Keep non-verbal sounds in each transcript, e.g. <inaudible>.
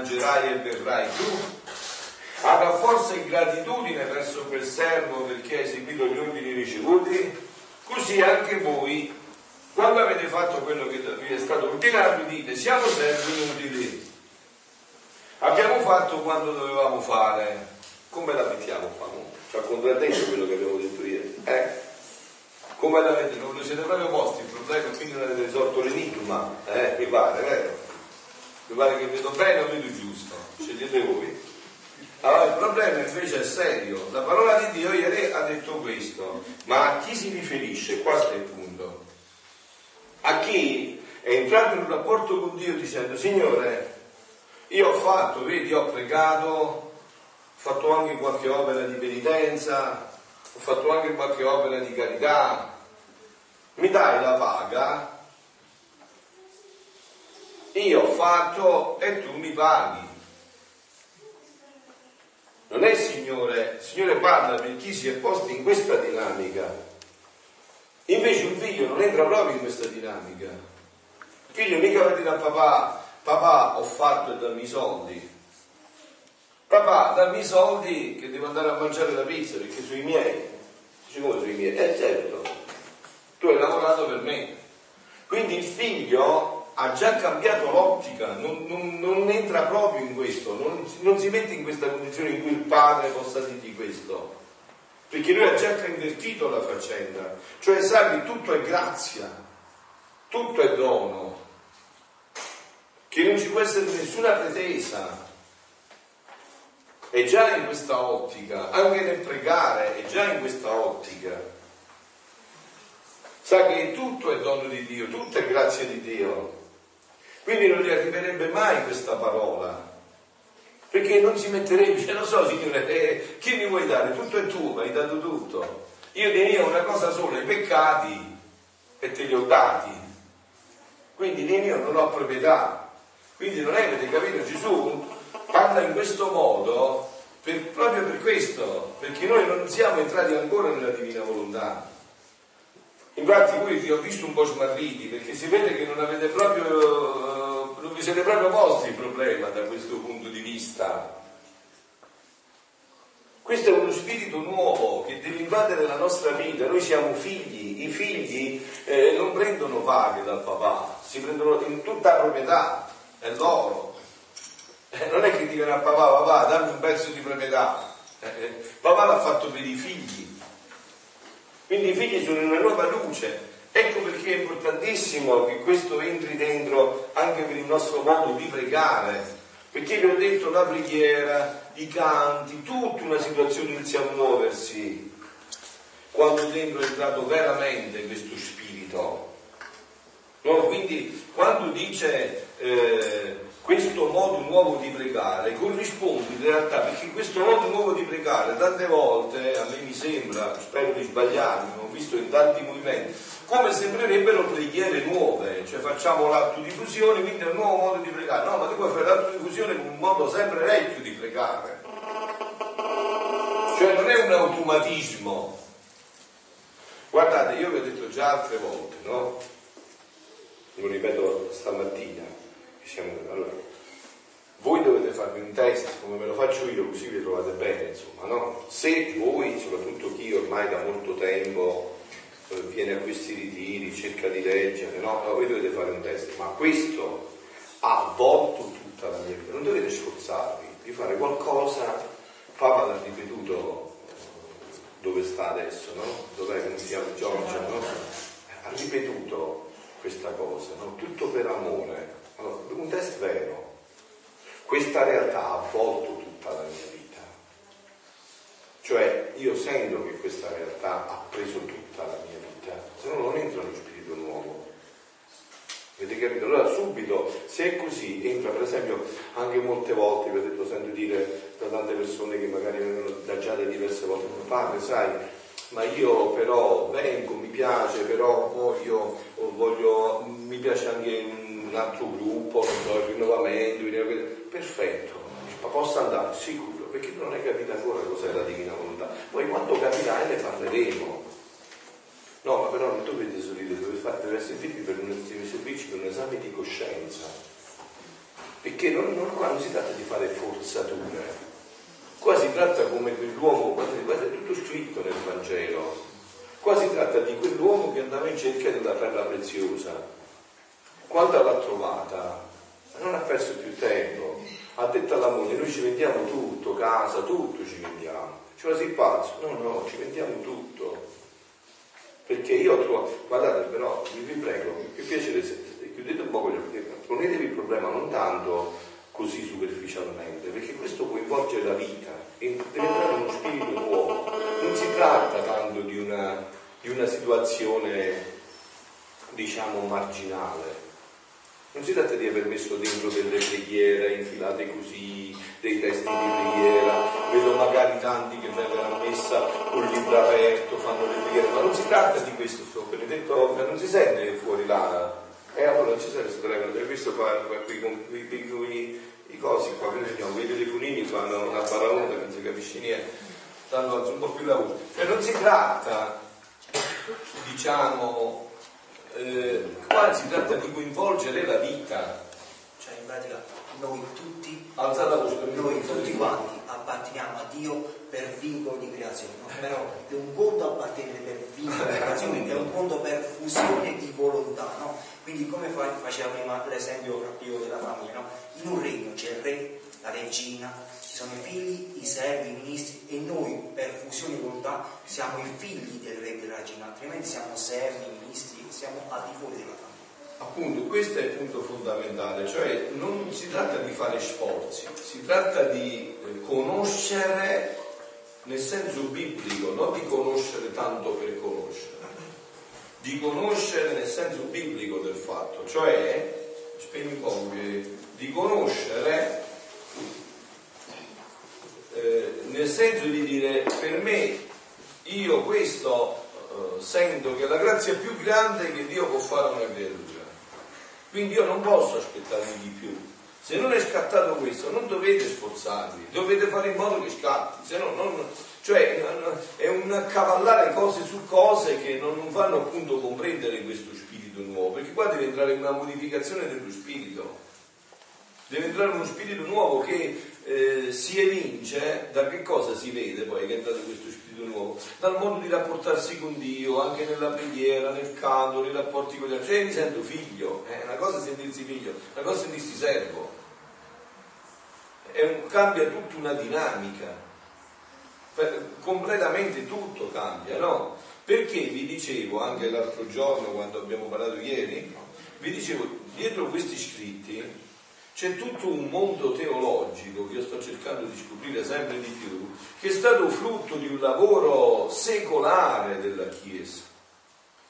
mangerai e berrai tu? Avrà forse gratitudine verso quel servo perché ha eseguito gli ordini ricevuti? Così anche voi, quando avete fatto quello che vi è stato ordinato, dite siamo servi inutili. Abbiamo fatto quando dovevamo fare. Come la mettiamo qua? Ci ha contraddetto quello che abbiamo detto ieri. Eh? come l'avete, non lo siete proprio posti il problema quindi non avete risolto l'enigma, eh, mi pare, vero? Pare che vedo bene o vedo giusto, scegliete voi. Allora il problema invece è serio, la parola di Dio ieri ha detto questo, ma a chi si riferisce? Qua sta il punto. A chi è entrato in un rapporto con Dio dicendo Signore, io ho fatto, vedi, ho pregato, ho fatto anche qualche opera di penitenza, ho fatto anche qualche opera di carità, mi dai la paga, io ho fatto e tu mi paghi. Non è Signore, il Signore parla per chi si è posto in questa dinamica. Invece un figlio non entra proprio in questa dinamica. Il figlio mica va a dire a papà, papà ho fatto e dammi i soldi. Papà, dammi i soldi che devo andare a mangiare la pizza perché sui miei. Dice come sui miei? Eh certo, tu hai lavorato per me. Quindi il figlio ha già cambiato l'ottica, non, non, non entra proprio in questo, non, non, si mette in questa condizione in cui il padre possa dirgli questo. Perché lui ha già invertito la faccenda, cioè sa che tutto è grazia, tutto è dono, che non ci può essere nessuna pretesa, è già in questa ottica, anche nel pregare è già in questa ottica. Sa che tutto è dono di Dio, tutto è grazia di Dio. Quindi non gli arriverebbe mai questa parola. Perché non si metterebbe, dice, lo so Signore, eh, chi mi vuoi dare? Tutto è tuo, mi hai dato tutto. Io di mio una cosa sola, i peccati, e te li ho dati. Quindi di mio non ho proprietà. Quindi non è, avete capito, Gesù parla in questo modo per, proprio per questo, perché noi non siamo entrati ancora nella divina volontà. Infatti voi vi ho visto un po' smarriti perché si vede che non avete proprio, non vi siete proprio posti il problema da questo punto di vista. Questo è uno spirito nuovo che deve invadere la nostra vita. Noi siamo figli, i figli eh, non prendono paghe dal papà, si prendono in tutta proprietà, è loro. Eh, non è che dicono a papà, papà, dammi un pezzo di proprietà. Eh, eh, papà l'ha fatto per i figli. Quindi i figli sono una nuova luce. Ecco perché è importantissimo che questo entri dentro anche per il nostro modo di pregare. Perché vi ho detto la preghiera, i canti, tutta una situazione inizia a muoversi quando dentro è entrato veramente questo spirito. No? Quindi quando dice eh, questo modo nuovo di pregare corrisponde in realtà perché questo modo nuovo di pregare tante volte a me mi sembra, spero di sbagliarmi, ho visto in tanti movimenti, come sembrerebbero preghiere nuove, cioè facciamo l'atto di fusione, quindi è un nuovo modo di pregare. No, ma tu puoi fare l'atto di fusione con un modo sempre vecchio di pregare. Cioè non è un automatismo. Guardate, io vi ho detto già altre volte, no? Lo ripeto stamattina. Siamo, allora, voi dovete farvi un test come me lo faccio io, così vi trovate bene, insomma, no? Se voi, soprattutto chi ormai da molto tempo viene a questi ritiri, cerca di leggere, no? no? Voi dovete fare un test, ma questo ha avvolto tutta la mia vita, non dovete sforzarvi di fare qualcosa, Papa l'ha ripetuto dove sta adesso, no? Dov'è che si chiama Giorgia, no? Ha ripetuto questa cosa, no? Tutto per amore, allora, un test vero. Questa realtà ha avvolto tutta la mia vita. Cioè, io sento che questa realtà ha preso tutta la mia vita, se no non entra lo spirito nuovo. Avete capito? Allora subito, se è così, entra per esempio anche molte volte, vi ho detto, sento dire da tante persone che magari vengono adagiate diverse volte, padre, sai, ma io però vengo, mi piace, però voglio, voglio mi piace anche un altro gruppo, non so, il rinnovamento, perfetto, ma posso andare? Sicuro perché non hai capito ancora cos'è la divina volontà. Poi quando capirai ne parleremo. No, ma però non dovete sorridere, dovete fare, deve servirvi per un, per un esame di coscienza. Perché non, non, non si tratta di fare forzature. Qua si tratta come quell'uomo, guardate, è tutto scritto nel Vangelo. Qua si tratta di quell'uomo che andava in cerca della perla preziosa. Quando l'ha trovata, non ha perso più tempo, ha detto alla moglie noi ci vendiamo tutto, casa, tutto ci vendiamo. Ci va sei pazzo? No, no, ci vendiamo tutto. Perché io ho guardate però, vi prego, più piacere, se, chiudete un po' gli occhi, ponetevi il problema non tanto così superficialmente, perché questo coinvolge la vita deve entrare uno spirito nuovo. Non si tratta tanto di una, di una situazione, diciamo, marginale, non si tratta di aver messo dentro delle preghiere infilate così, dei testi di preghiera, vedo magari tanti che vengono a messa con il libro aperto, fanno le preghiere, ma non si tratta di questo, sto benedetto, non si sente fuori là. E eh, allora non ci serve questo telefono, per questo fa qui con i, cosi qua, come si chiama, quei telefonini fanno una baraonda che non si capisce niente, stanno un po' più la voce. Cioè non si tratta, diciamo, eh, qua si tratta di coinvolgere la vita. Cioè in pratica noi tutti, voce, noi tutti quanti apparteniamo a Dio per vincolo di creazione, no? però è un conto appartenere per vincolo di creazione, è un conto per fusione di volontà, no? Quindi come faceva prima l'esempio Pio della famiglia, no? in un regno c'è il re, la regina, ci sono i figli, i servi, i ministri e noi per fusione di volontà siamo i figli del re e della regina, altrimenti siamo servi, ministri, siamo al di fuori della famiglia. Appunto, questo è il punto fondamentale, cioè non si tratta di fare sforzi, si tratta di eh, conoscere nel senso biblico, non di conoscere tanto per conoscere, di conoscere nel senso biblico del fatto, cioè, spegni un po', di conoscere eh, nel senso di dire per me io questo eh, sento che la grazia più grande che Dio può fare a una creatura. Quindi io non posso aspettarmi di più. Se non è scattato questo, non dovete sforzarvi, dovete fare in modo che scatti, se no non, cioè è un cavallare cose su cose che non fanno appunto comprendere questo spirito nuovo, perché qua deve entrare una modificazione dello spirito. deve entrare uno spirito nuovo che eh, si evince da che cosa si vede poi che è entrato questo spirito nuovo? Dal modo di rapportarsi con Dio, anche nella preghiera, nel canto, nei rapporti con gli altri. Cioè mi sento figlio, è eh? una cosa sentirsi figlio, una cosa sentirsi servo. Un, cambia tutta una dinamica. Completamente tutto cambia, no? Perché vi dicevo anche l'altro giorno quando abbiamo parlato ieri, vi dicevo, dietro questi scritti c'è tutto un mondo teologico che io sto cercando di scoprire sempre di più, che è stato frutto di un lavoro secolare della Chiesa.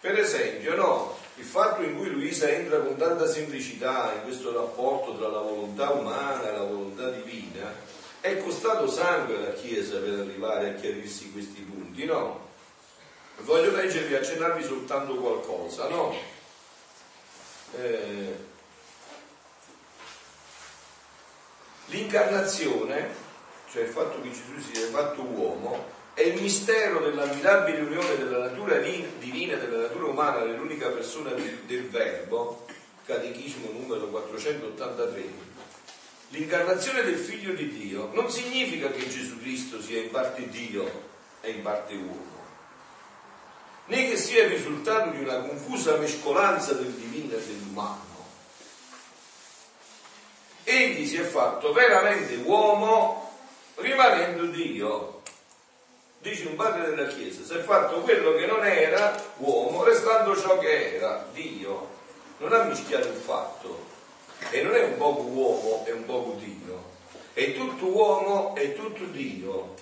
Per esempio, no, il fatto in cui Luisa entra con tanta semplicità in questo rapporto tra la volontà umana e la volontà divina, è costato sangue alla Chiesa per arrivare a chiarirsi questi punti, no? Voglio leggervi, accennarvi soltanto qualcosa, no? Eh, L'incarnazione, cioè il fatto che Gesù sia fatto uomo, è il mistero dell'ammirabile unione della natura divina e della natura umana nell'unica persona del Verbo, Catechismo numero 483. L'incarnazione del Figlio di Dio non significa che Gesù Cristo sia in parte Dio e in parte uomo, né che sia il risultato di una confusa mescolanza del divino e dell'umano egli si è fatto veramente uomo rimanendo Dio. Dice un padre della Chiesa, si è fatto quello che non era uomo, restando ciò che era Dio. Non ha mischiato il fatto. E non è un poco uomo e un poco Dio. È tutto uomo e tutto Dio.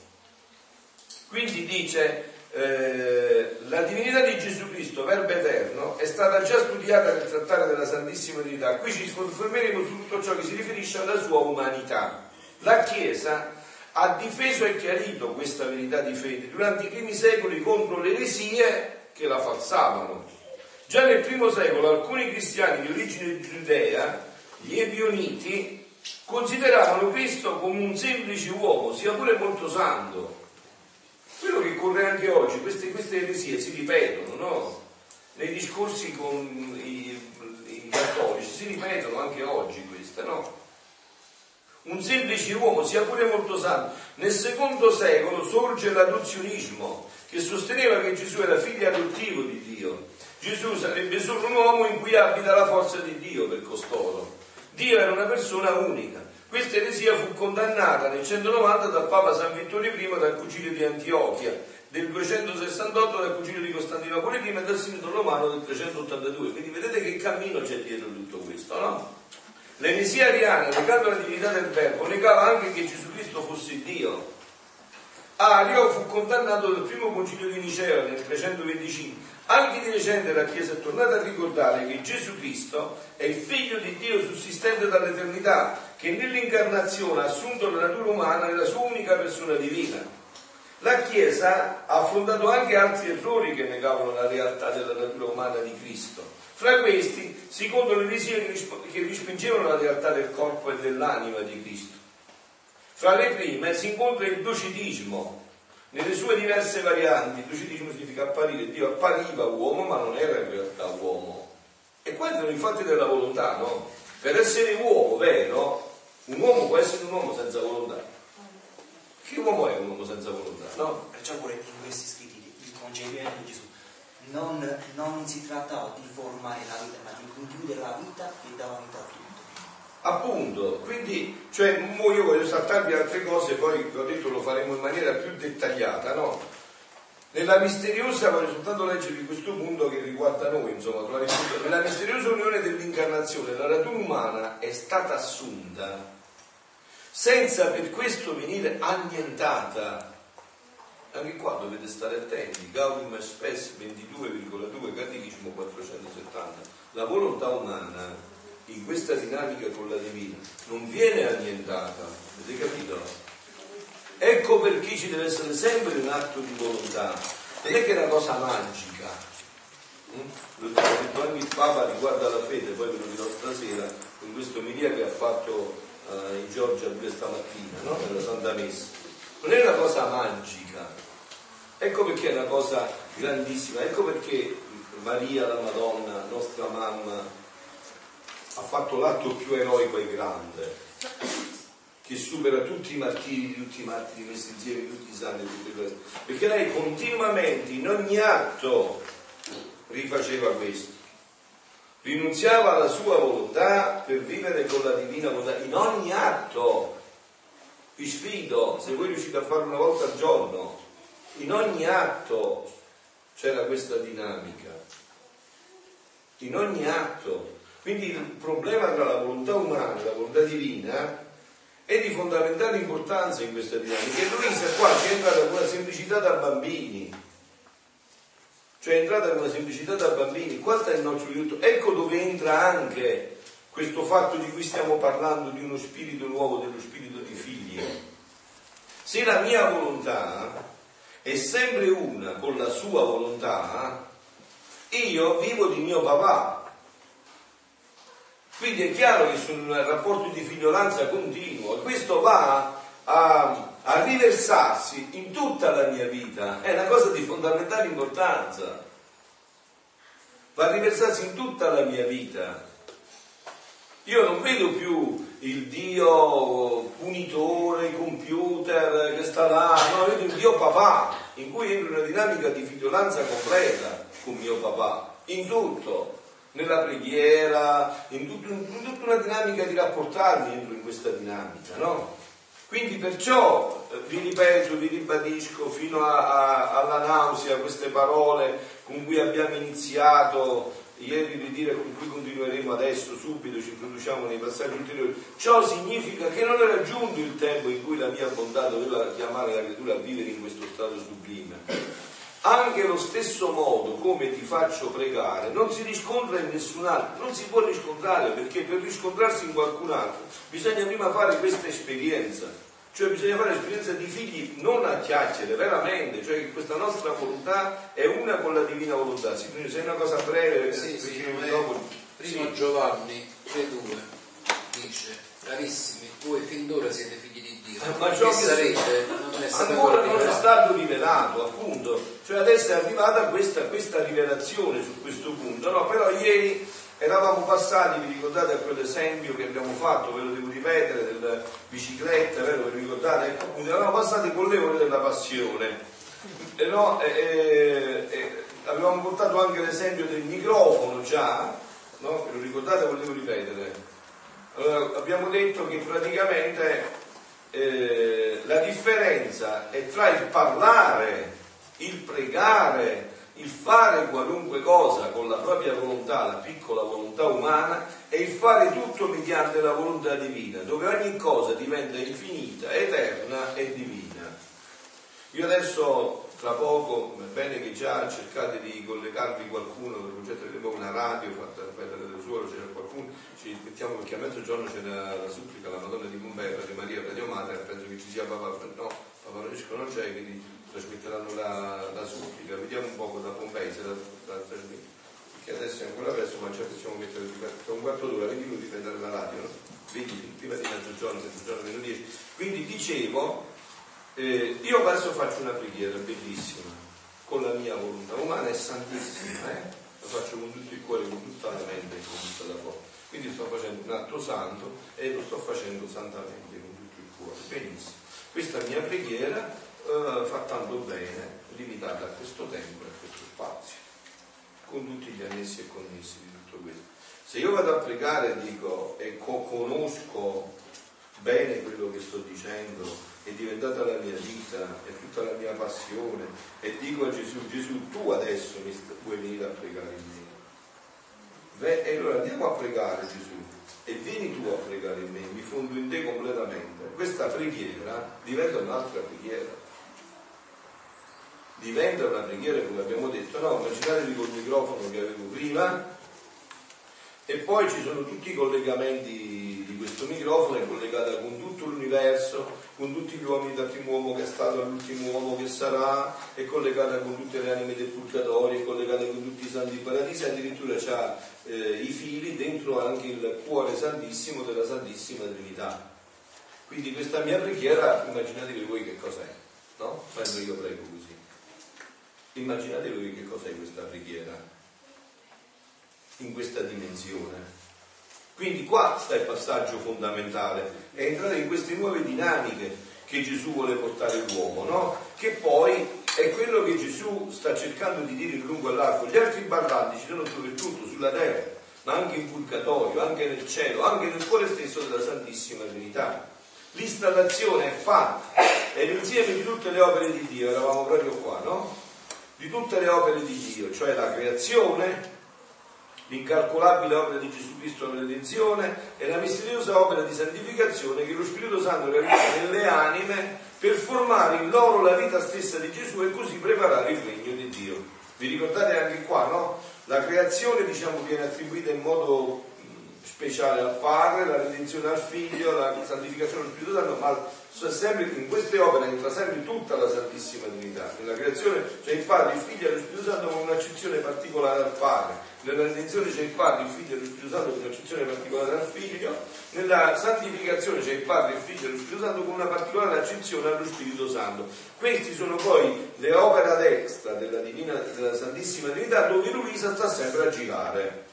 Quindi dice, eh, la divinità di Gesù Cristo, Verbo eterno, è stata già studiata nel trattare della Santissima Trinità. Qui ci soffermeremo su tutto ciò che si riferisce alla sua umanità. La Chiesa ha difeso e chiarito questa verità di fede durante i primi secoli contro le eresie che la falsavano. Già nel primo secolo alcuni cristiani di origine giudea, gli Ebioniti, consideravano Cristo come un semplice uomo, sia pure molto santo, quello che corre anche oggi, queste, queste eresie si ripetono, no? Nei discorsi con i, i cattolici si ripetono anche oggi queste, no? Un semplice uomo, sia pure molto santo. Nel secondo secolo sorge l'adozionismo, che sosteneva che Gesù era figlio adottivo di Dio. Gesù sarebbe solo un uomo in cui abita la forza di Dio per costoro. Dio era una persona unica. Questa eresia fu condannata nel 190 dal Papa San Vittorio I dal Concilio di Antiochia, del 268 dal Concilio di Costantinopoli I e dal Sinodo Romano del 382. Quindi vedete che cammino c'è dietro tutto questo, no? L'eresia ariana, negando la divinità del Verbo, negava anche che Gesù Cristo fosse Dio. Ario fu condannato dal primo concilio di Nicea nel 325 anche di recente la Chiesa è tornata a ricordare che Gesù Cristo è il figlio di Dio sussistente dall'eternità, che nell'incarnazione ha assunto la natura umana nella sua unica persona divina. La Chiesa ha affrontato anche altri errori che negavano la realtà della natura umana di Cristo. Fra questi si contano le eresie che rispingevano la realtà del corpo e dell'anima di Cristo. Fra le prime si incontra il docetismo, nelle sue diverse varianti, il docetismo significa apparire, Dio appariva uomo ma non era in realtà uomo. E qua sono i fatti della volontà, no? Per essere uomo vero, un uomo può essere un uomo senza volontà. Che uomo è un uomo senza volontà? No? Perciò pure in questi scritti il concepimento di Gesù non, non si trattava di formare la vita, ma di concludere la vita che dava vita a tutti. Appunto, quindi, cioè, io voglio saltarvi altre cose, poi vi ho detto lo faremo in maniera più dettagliata, no? Nella misteriosa, voglio soltanto leggervi questo punto che riguarda noi, insomma, nella misteriosa unione dell'incarnazione la natura umana è stata assunta senza per questo venire annientata. Anche qua dovete stare attenti, Gaudium Spes 22,2 Catechismo 470. La volontà umana in questa dinamica con la divina non viene annientata, avete capito? Ecco perché ci deve essere sempre un atto di volontà, non è che è una cosa magica. Mm? Lo ha detto anche il Papa riguardo alla fede, poi ve lo dirò stasera, in questo omilia che ha fatto uh, in Giorgia pure stamattina, no? nella Santa Messa. Non è una cosa magica, ecco perché è una cosa grandissima, ecco perché Maria la Madonna, nostra mamma, ha fatto l'atto più eroico e grande, che supera tutti i martiri, tutti i martiri insieme, tutti i santi, tutte queste. Perché lei continuamente, in ogni atto, rifaceva questo. Rinunziava alla sua volontà per vivere con la divina volontà. In ogni atto, vi sfido, se voi riuscite a farlo una volta al giorno, in ogni atto c'era questa dinamica. In ogni atto. Quindi il problema tra la volontà umana e la volontà divina è di fondamentale importanza in questa dinamica. E Luisa qua ci è entrata con una semplicità da bambini. Cioè è entrata con una semplicità da bambini. Questo è il nostro aiuto. Ecco dove entra anche questo fatto di cui stiamo parlando, di uno spirito nuovo, dello spirito di figli. Se la mia volontà è sempre una con la sua volontà, io vivo di mio papà, quindi è chiaro che un rapporto di figliolanza continuo e questo va a, a riversarsi in tutta la mia vita, è una cosa di fondamentale importanza, va a riversarsi in tutta la mia vita. Io non vedo più il Dio punitore, computer che sta là, no, vedo il Dio papà, in cui entro una dinamica di figliolanza completa con mio papà, in tutto nella preghiera, in, tutto, in, tutta una dinamica di rapportarmi entro in questa dinamica, no? Quindi perciò eh, vi ripeto, vi ribadisco fino a, a, alla nausea queste parole con cui abbiamo iniziato ieri di dire con cui continueremo adesso, subito ci introduciamo nei passaggi ulteriori. Ciò significa che non è raggiunto il tempo in cui la mia bontà doveva chiamare la creatura a vivere in questo stato sublime anche lo stesso modo come ti faccio pregare non si riscontra in nessun altro, non si può riscontrare perché per riscontrarsi in qualcun altro bisogna prima fare questa esperienza, cioè bisogna fare l'esperienza di figli non a chiacchiere, veramente, cioè che questa nostra volontà è una con la divina volontà. Sì, quindi se è una cosa breve, sì, sì, dopo... Primo sì. Giovanni 3.2 dice, carissimi, voi fin d'ora siete figli ma ciò che stato ancora non è stato rivelato, appunto cioè adesso è arrivata questa, questa rivelazione su questo punto, no? Però ieri eravamo passati, vi ricordate a quell'esempio che abbiamo fatto, ve lo devo ripetere, della bicicletta, vero? Vi ricordate? Appunto, eravamo passati con l'euro della passione. E no, e, e, avevamo portato anche l'esempio del microfono già, no? Ve lo ricordate? Volevo ripetere. Allora, abbiamo detto che praticamente eh, la differenza è tra il parlare il pregare, il fare qualunque cosa con la propria volontà, la piccola volontà umana, e il fare tutto mediante la volontà divina, dove ogni cosa diventa infinita, eterna e divina. Io adesso, tra poco, è bene che già cercate di collegarvi qualcuno, del progetto abbiamo una radio fatta da suolo, c'era qualcuno, ci mettiamo perché a mezzogiorno c'era la supplica alla Madonna di Pomberra, di Maria Radio Madre, penso che ci sia Papa, no, Papa Francesco non c'è, quindi trasmetteranno la, la supplica, vediamo un po' da Pompei se la, la trasmette, perché adesso è ancora presto, ma già possiamo mettere tra un quarto d'ora, 20 minuti per dare la radio, no? 20 prima di mezzogiorno, mezzogiorno meno 10. Quindi dicevo, eh, io adesso faccio una preghiera bellissima, con la mia volontà umana è santissima, eh? Faccio con tutto il cuore, con tutta la mente e con tutta la forza. Quindi sto facendo un atto santo e lo sto facendo santamente con tutto il cuore. Benissimo. Questa mia preghiera eh, fa tanto bene, limitata a questo tempo e a questo spazio, con tutti gli annessi e connessi di tutto questo. Se io vado a pregare e dico e co- conosco bene quello che sto dicendo, è diventata la mia vita, è tutta la mia passione, e dico a Gesù, Gesù tu adesso mi vuoi venire a pregare in me. E allora andiamo a pregare Gesù e vieni tu a pregare in me, mi fondo in te completamente. Questa preghiera diventa un'altra preghiera. Diventa una preghiera come abbiamo detto, no, immaginatevi col microfono che avevo prima. E poi ci sono tutti i collegamenti di questo microfono, è collegata con tutto l'universo, con tutti gli uomini dal primo uomo che è stato all'ultimo uomo che sarà, è collegata con tutte le anime del purgatorio, è collegata con tutti i santi paradisi, addirittura ha eh, i fili dentro anche il cuore santissimo della Santissima Trinità. Quindi questa mia preghiera, immaginatevi voi che cos'è, no? Quando io prego così. Immaginatevi che cos'è questa preghiera in questa dimensione. Quindi qua sta il passaggio fondamentale, è entrare in queste nuove dinamiche che Gesù vuole portare l'uomo, no? Che poi è quello che Gesù sta cercando di dire in lungo e largo. Gli altri barranti ci sono tutto sulla terra, ma anche in purgatorio, anche nel cielo, anche nel cuore stesso della Santissima Trinità. L'installazione è fatta, è l'insieme di tutte le opere di Dio, eravamo proprio qua, no? Di tutte le opere di Dio, cioè la creazione, l'incalcolabile opera di Gesù Cristo nella redenzione e la misteriosa opera di santificazione che lo Spirito Santo realizza nelle anime per formare in loro la vita stessa di Gesù e così preparare il regno di Dio. Vi ricordate anche qua, no? La creazione, diciamo, viene attribuita in modo speciale al Padre, la redenzione al Figlio, la santificazione allo Spirito Santo, ma in queste opere entra sempre tutta la Santissima Trinità. Nella creazione c'è il Padre, il Figlio e lo Spirito Santo con un'accezione particolare al Padre, nella redenzione c'è il Padre, il Figlio e lo Spirito Santo con un'accezione particolare al Figlio, nella santificazione c'è il Padre, il Figlio e lo Spirito Santo con una particolare accezione allo Spirito Santo. Questi sono poi le opere ad extra della, divina, della Santissima Trinità dove Luisa sta sempre a girare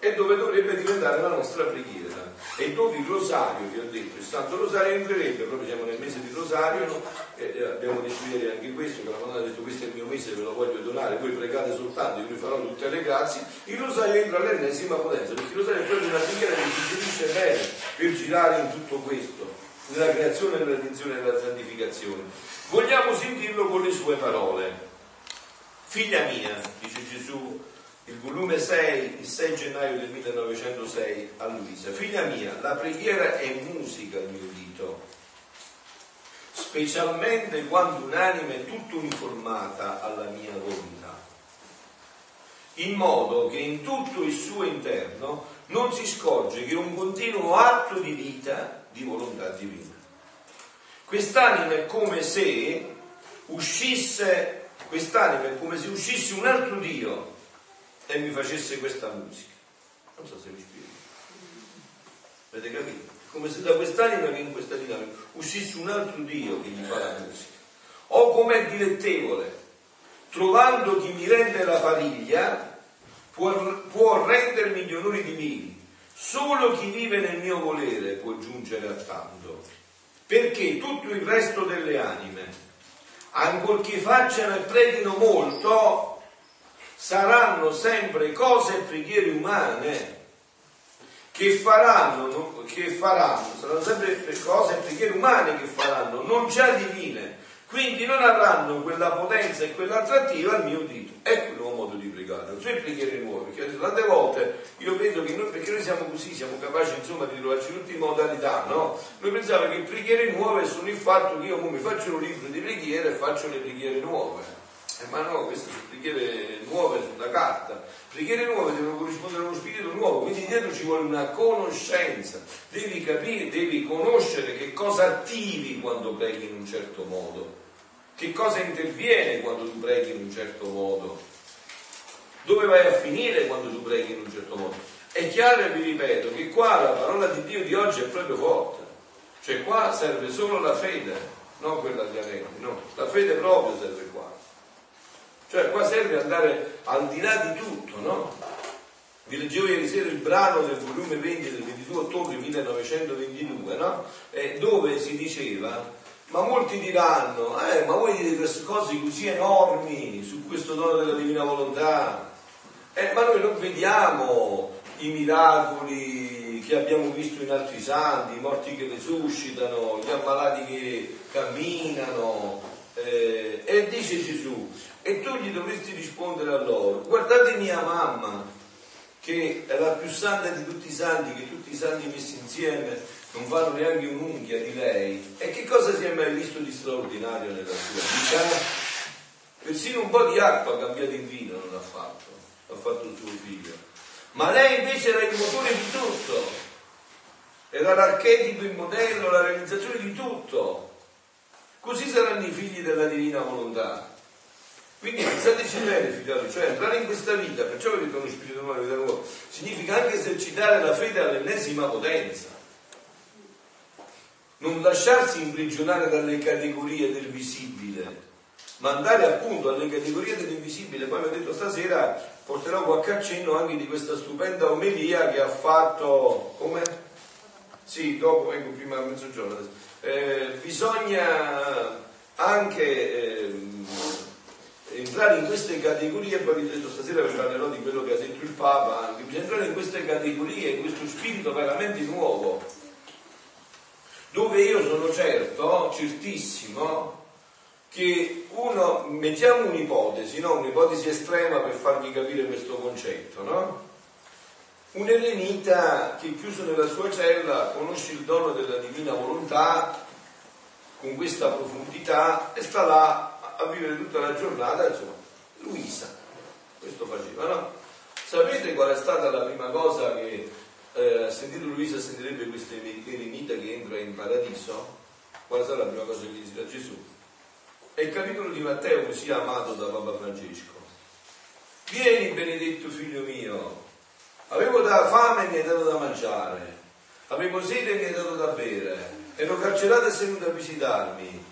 e dove dovrebbe diventare la nostra preghiera. E dove il rosario, vi ho detto, il Santo Rosario entrerebbe, proprio siamo nel mese di rosario, e abbiamo detto ieri anche questo, che la Madonna ha detto questo è il mio mese, ve lo voglio donare, voi pregate soltanto, io vi farò tutte le grazie, il rosario entra all'ennesima potenza, perché il rosario è proprio una preghiera che si inserisce bene per girare in tutto questo, nella creazione, nella redenzione e nella santificazione. Vogliamo sentirlo con le sue parole. Figlia mia, dice Gesù il volume 6, il 6 gennaio del 1906 a Luisa. Figlia mia, la preghiera è musica al mio dito, specialmente quando un'anima è tutto uniformata alla mia volontà, in modo che in tutto il suo interno non si scorge che un continuo atto di vita di volontà divina. Quest'anima è come se uscisse, quest'anima è come se uscisse un altro Dio e mi facesse questa musica. Non so se mi spiego. Avete capito? Come se da quest'anima che in questa dinamica uscisse un altro Dio che gli fa la musica. O com'è dilettevole, trovando chi mi rende la famiglia, può, può rendermi gli onori divini. Solo chi vive nel mio volere può giungere a tanto. Perché tutto il resto delle anime, ancorché facciano e preghino molto, saranno sempre cose e preghiere umane che faranno, che faranno, saranno sempre cose e preghiere umane che faranno, non già divine. Quindi non avranno quella potenza e quell'attrattiva al mio dito. Ecco il nuovo modo di pregare, non sono preghiere nuove, perché tante volte io vedo che noi, perché noi siamo così, siamo capaci insomma di trovarci tutte in modalità, no? Noi pensiamo che preghiere nuove sono il fatto che io mi faccio un libro di preghiere e faccio le preghiere nuove. Eh, ma no, queste sono preghiere nuove sulla carta. Preghiere nuove devono corrispondere a uno spirito nuovo, quindi dietro ci vuole una conoscenza. Devi capire, devi conoscere che cosa attivi quando preghi in un certo modo, che cosa interviene quando tu preghi in un certo modo, dove vai a finire quando tu preghi in un certo modo. È chiaro e vi ripeto che qua la parola di Dio di oggi è proprio forte, cioè qua serve solo la fede, non quella di Anetti, no, la fede proprio serve. Cioè qua serve andare al di là di tutto, no? Vi leggevo ieri sera il brano del volume 20 del 22 ottobre 1922, no? Eh, dove si diceva, ma molti diranno, eh, ma voi dite queste cose così enormi su questo dono della divina volontà, eh, ma noi non vediamo i miracoli che abbiamo visto in altri santi, i morti che risuscitano, gli ammalati che camminano, eh, e dice Gesù, e tu gli dovresti rispondere a loro, guardate mia mamma, che è la più santa di tutti i santi, che tutti i santi messi insieme non fanno neanche un'unghia di lei. E che cosa si è mai visto di straordinario nella sua vita? Persino un po' di acqua cambiata in vino non l'ha fatto, l'ha fatto il suo figlio. Ma lei invece era il motore di tutto, era l'archetipo, il modello, la realizzazione di tutto. Così saranno i figli della divina volontà. Quindi pensateci bene, figlioli, cioè entrare in questa vita, perciò vedete uno spirito nuovo, vita nuova, significa anche esercitare la fede all'ennesima potenza. Non lasciarsi imprigionare dalle categorie del visibile, ma andare appunto alle categorie dell'invisibile. Poi vi ho detto stasera porterò qualche accenno anche di questa stupenda omelia che ha fatto come? Sì, dopo vengo prima a mezzogiorno. Eh, bisogna anche eh, entrare in queste categorie, poi vi ho detto stasera vi parlerò di quello che ha detto il Papa, anche, bisogna entrare in queste categorie, in questo spirito veramente nuovo, dove io sono certo, certissimo, che uno, mettiamo un'ipotesi, no? un'ipotesi estrema per farvi capire questo concetto, no? Un elenita che chiuso nella sua cella conosce il dono della divina volontà con questa profondità e sta là a vivere tutta la giornata, insomma, Luisa, questo faceva, no? Sapete qual è stata la prima cosa che eh, sentito Luisa sentirebbe questo elenita che entra in paradiso? Qual stata la prima cosa che gli da Gesù? È il capitolo di Matteo così amato da Papa Francesco. Vieni benedetto figlio mio, avevo da fame e mi hai dato da mangiare, avevo sete e mi hai dato da bere, ero carcerato e sei venuto a visitarmi,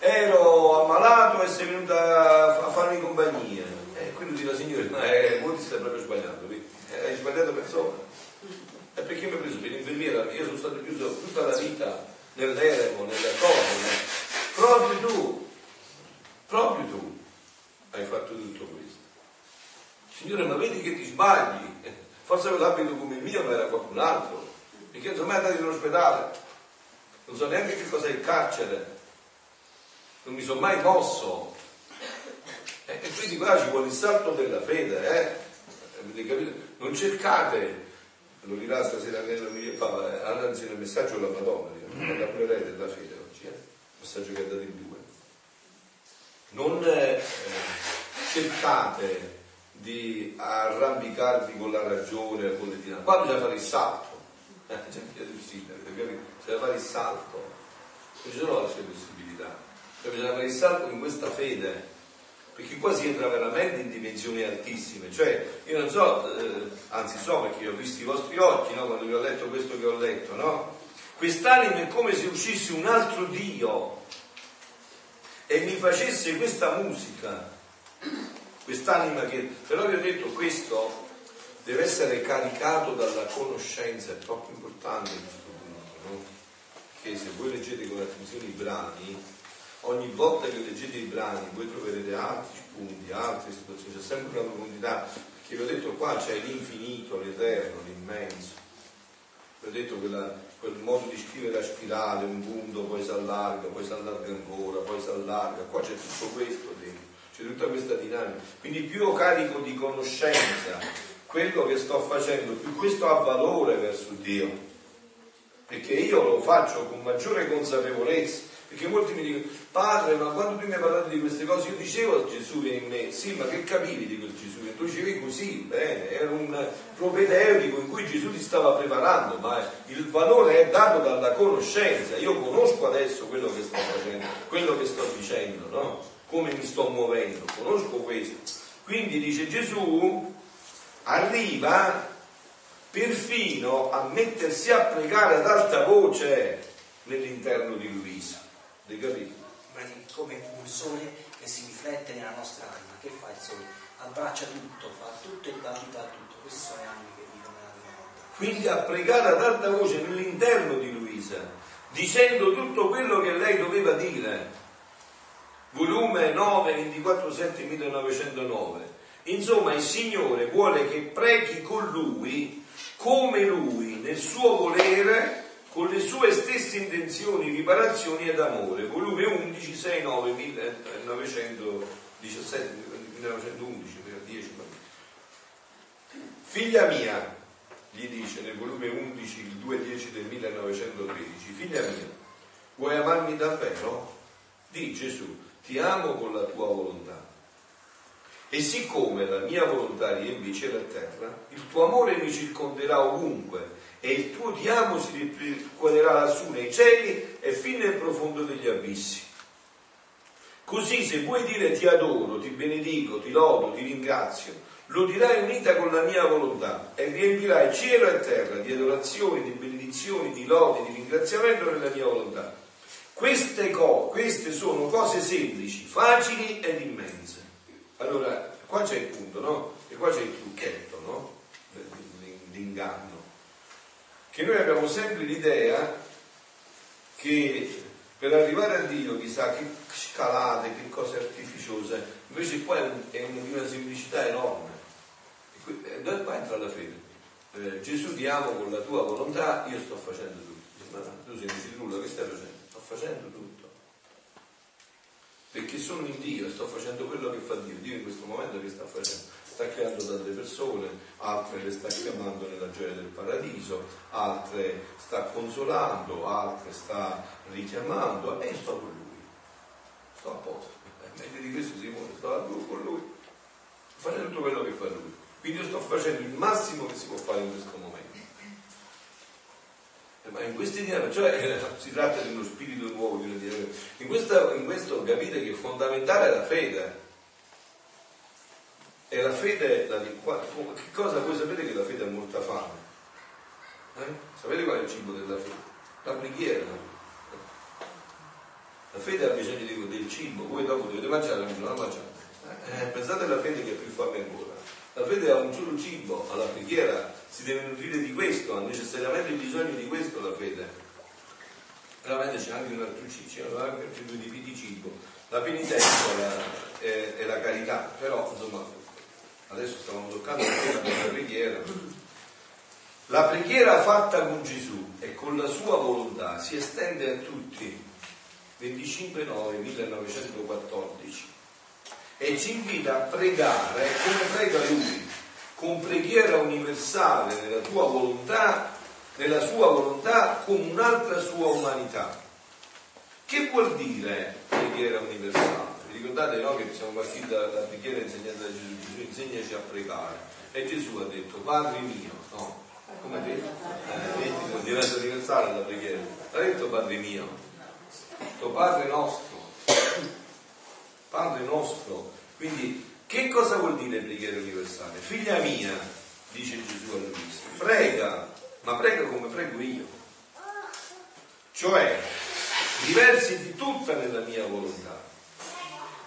ero ammalato e sei venuto a farmi compagnia. E quello dice Signore, ma eh, voi ti stai proprio sbagliando, eh, hai sbagliato persona. E perché mi hai preso per infermiera? Io sono stato chiuso tutta la vita nell'eremo, nelle cose, proprio tu Proprio tu hai fatto tutto questo. Signore, ma vedi che ti sbagli. Forse l'abito come il mio, ma era qualcun altro. Perché non sono mai andato in ospedale. Non so neanche che cos'è il carcere. Non mi sono mai mosso. E quindi qua ci vuole il salto della fede, eh? Capito? Non cercate, lo dirà stasera nella mia Papa, eh, anzi nel messaggio della Madonna, la lei della fede oggi, eh? Il messaggio che ha dato in due non eh, cercate di arrampicarvi con la ragione con le dinamiche. Qua bisogna fare il salto. Eh, bisogna fare il salto. Non ci sono altre possibilità. Cioè, bisogna fare il salto in questa fede. Perché qua si entra veramente in dimensioni altissime. Cioè, io non so, eh, anzi so perché ho visto i vostri occhi, no? quando vi ho letto questo che ho letto, no? Quest'anima è come se uscisse un altro Dio e mi facesse questa musica, quest'anima che, però vi ho detto questo deve essere caricato dalla conoscenza, è troppo importante questo punto, no? Che se voi leggete con attenzione i brani, ogni volta che leggete i brani voi troverete altri spunti, altre situazioni, c'è sempre una profondità, perché vi ho detto qua c'è l'infinito, l'eterno, l'immenso. Vi ho detto quella, quel modo di scrivere a spirale, un punto, poi si allarga, poi si allarga ancora, poi si allarga, qua c'è tutto questo dentro, c'è tutta questa dinamica. Quindi più io carico di conoscenza quello che sto facendo, più questo ha valore verso Dio, perché io lo faccio con maggiore consapevolezza perché molti mi dicono, padre, ma quando tu mi hai parlato di queste cose, io dicevo a Gesù che in me, sì, ma che capivi di quel Gesù? Che tu dicevi così, bene, era un propedeutico in cui Gesù ti stava preparando, ma il valore è dato dalla conoscenza. Io conosco adesso quello che sto facendo, quello che sto dicendo, no? Come mi sto muovendo, conosco questo. Quindi dice Gesù, arriva perfino a mettersi a pregare ad alta voce nell'interno di Luisa. Hai capito? Come un sole che si riflette nella nostra anima. Che fa il sole? Abbraccia tutto, fa tutto e dà vita a tutto. Queste sono le anime che vivono nella vita. Quindi a pregare ad alta voce nell'interno di Luisa, dicendo tutto quello che lei doveva dire. Volume 9, 24, 7, 1909. Insomma, il Signore vuole che preghi con Lui come Lui, nel suo volere con le sue stesse intenzioni, riparazioni ed amore. Volume 11, 6, 9, 1917, 1911, per 10. Figlia mia, gli dice nel volume 11, il 2-10 del 1913, figlia mia, vuoi amarmi davvero? Di Gesù, ti amo con la tua volontà. E siccome la mia volontà riempie cielo e terra, il tuo amore mi circonderà ovunque e il tuo ti amo si ripercuoterà lassù nei cieli e fin nel profondo degli abissi. Così se vuoi dire ti adoro, ti benedico, ti lodo, ti ringrazio, lo dirai unita con la mia volontà e riempirai cielo e terra di adorazioni, di benedizioni, di lodi, di ringraziamento nella mia volontà. Queste, co- queste sono cose semplici, facili ed immense. Allora, qua c'è il punto, no? E qua c'è il trucchetto, no? L'inganno. Che noi abbiamo sempre l'idea che per arrivare a Dio chissà che scalate, che cose artificiose, invece qua è, una semplicità enorme. E da qua entra la fede. Eh, Gesù ti amo con la tua volontà, io sto facendo tutto. Ma tu sei dici nulla, che stai facendo? Sto facendo tutto. Perché sono in Dio sto facendo quello che fa Dio. Dio in questo momento che sta facendo? Sta creando tante persone, altre le sta chiamando nella gioia del paradiso, altre sta consolando, altre sta richiamando e sto con lui. Sto a posto. Meglio di questo Simone, sto con lui, facendo tutto quello che fa lui. Quindi io sto facendo il massimo che si può fare in questo momento. Eh, ma in questi dinamici, cioè eh, si tratta di uno spirito nuovo, di una in, questa, in questo capite che fondamentale è la fede e la fede, la, che cosa voi sapete che la fede ha molta fame? Eh? Sapete qual è il cibo della fede? La preghiera. La fede ha bisogno di, del cibo, voi dopo dovete mangiare, non la mangiate. Eh, pensate alla fede che ha più fame ancora. La fede ha un solo cibo, alla preghiera si deve nutrire di questo, ha necessariamente bisogno di questo la fede. Veramente c'è anche un altro cibo, c'è anche due tipi di cibo. La penitenza è, è la carità, però insomma adesso stavamo toccando della preghiera. La preghiera fatta con Gesù e con la sua volontà si estende a tutti, 25 9 1914, e ci invita a pregare come prega Lui, con preghiera universale nella tua volontà, nella sua volontà come un'altra sua umanità. Che vuol dire preghiera universale? Vi ricordate no, che siamo partiti dalla preghiera insegnata da Gesù? Gesù insegnaci a pregare. E Gesù ha detto, Padre mio, no? Come ha detto? Eh, non diventa universale la preghiera. Ha detto Padre mio, tuo Padre nostro. Padre nostro. Quindi, che cosa vuol dire preghiera universale? Figlia mia, dice Gesù a Luisa, prega, ma prega come prego io. Cioè, diversi tutta nella mia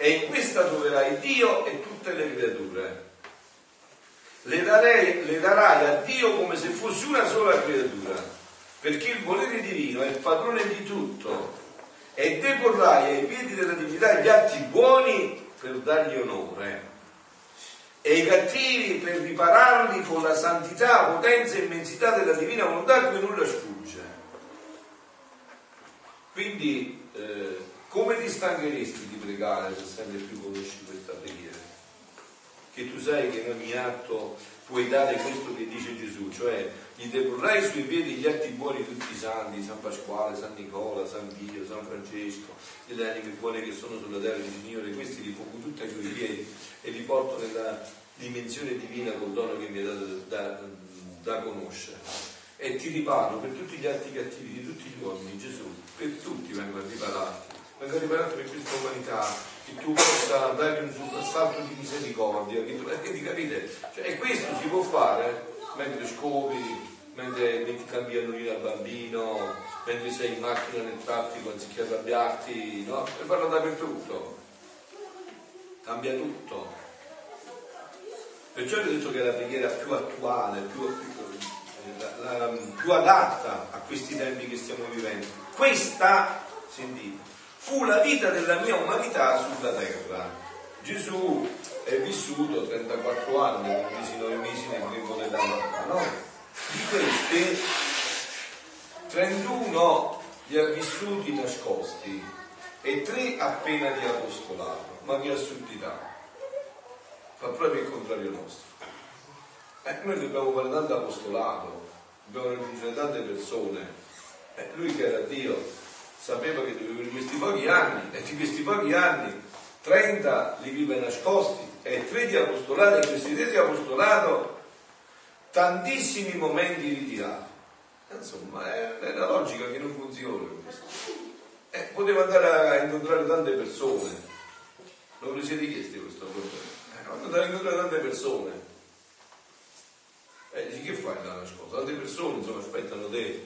e in questa troverai Dio e tutte le creature. Le, darei, le darai a Dio come se fosse una sola creatura, perché il volere divino è il padrone di tutto e deporrai ai piedi della divinità gli atti buoni per dargli onore e i cattivi per ripararli con la santità, potenza e immensità della divina volontà cui nulla sfugge. Quindi eh, come ti stancheresti di pregare se sempre più conosci questa preghiera? Che tu sai che in ogni atto puoi dare questo che dice Gesù, cioè gli deporrai sui piedi gli atti buoni tutti i santi, San Pasquale, San Nicola, San Pio, San Francesco, le anime buone che sono sulla terra di Signore, questi li pongo tutti ai tuoi piedi e li porto nella dimensione divina col dono che mi hai dato da, da conoscere. E ti riparo per tutti gli atti cattivi di tutti gli uomini, Gesù, per tutti vengono riparati venga riparato per questa umanità, che tu possa dare un salto di misericordia, che tu, ti capite? Cioè, e questo si può fare mentre scopi, mentre metti cambiandolino al bambino, mentre sei in macchina nel traffico anziché arrabbiarti, no? Per farlo dappertutto. Cambia tutto. Perciò vi ho detto che è la preghiera più attuale, più, più, la, più adatta a questi tempi che stiamo vivendo. Questa, sentite, fu la vita della mia umanità sulla terra. Gesù è vissuto 34 anni, compresi 9 mesi nel tempo della mamma, no? Di questi 31 li ha vissuti nascosti e 3 appena di apostolato, ma che assurdità. Fa proprio il contrario nostro. Eh, noi dobbiamo fare tanto apostolato, dobbiamo raggiungere tante persone. Eh, lui che era Dio sapeva che doveva questi pochi anni e di questi pochi anni 30 li vive nascosti e 3 di apostolato e questi 3 di apostolato tantissimi momenti ritirati. Insomma, è, è una logica che non funziona eh, poteva andare a incontrare tante persone. Non vi siete chiesti questo problema? Eh, andare a incontrare tante persone. Eh, dici che fai da nascosto? Tante persone insomma aspettano te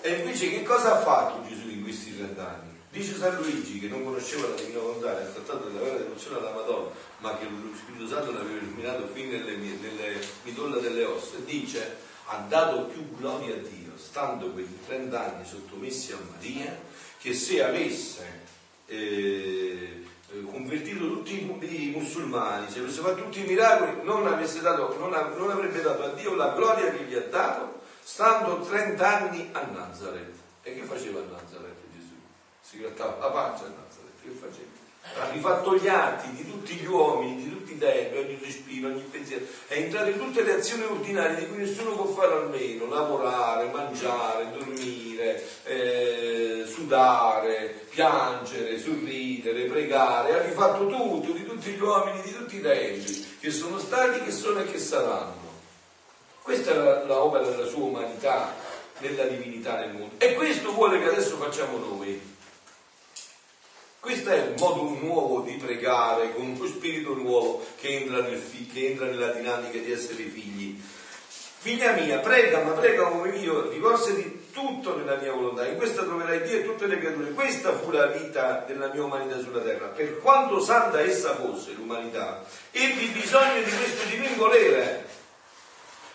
E invece che cosa ha fatto Gesù in questi trent'anni? Dice San Luigi che non conosceva la Divina Volontà nel trattato della vera devozione alla Madonna, ma che lo Spirito Santo l'aveva illuminato fin nelle, nelle midolla delle ossa, dice ha dato più gloria a Dio, stando quei trent'anni sottomessi a Maria, che se avesse eh, convertito tutti i musulmani, se avesse fatto tutti i miracoli, non, dato, non, non avrebbe dato a Dio la gloria che gli ha dato, stando 30 anni a Nazareth. E che faceva a Nazareth Gesù? Si grattava la pancia a Nazareth, che faceva? Ha rifatto gli atti di tutti gli uomini, di tutti i tempi, ogni respiro, ogni pensiero, è entrato in tutte le azioni ordinarie di cui nessuno può fare almeno, lavorare, mangiare, dormire, eh, sudare, piangere, sorridere, pregare, ha rifatto tutto di tutti gli uomini, di tutti i tempi, che sono stati, che sono e che saranno. Questa è l'opera della sua umanità, della divinità nel mondo. E questo vuole che adesso facciamo noi. Questo è il modo nuovo di pregare, con uno spirito nuovo che entra, nel fi- che entra nella dinamica di essere figli. Figlia mia, prega, ma prega come io, di tutto nella mia volontà. In questa troverai Dio e tutte le creature. Questa fu la vita della mia umanità sulla terra. Per quanto santa essa fosse, l'umanità, ebbi bisogno di questo divino volere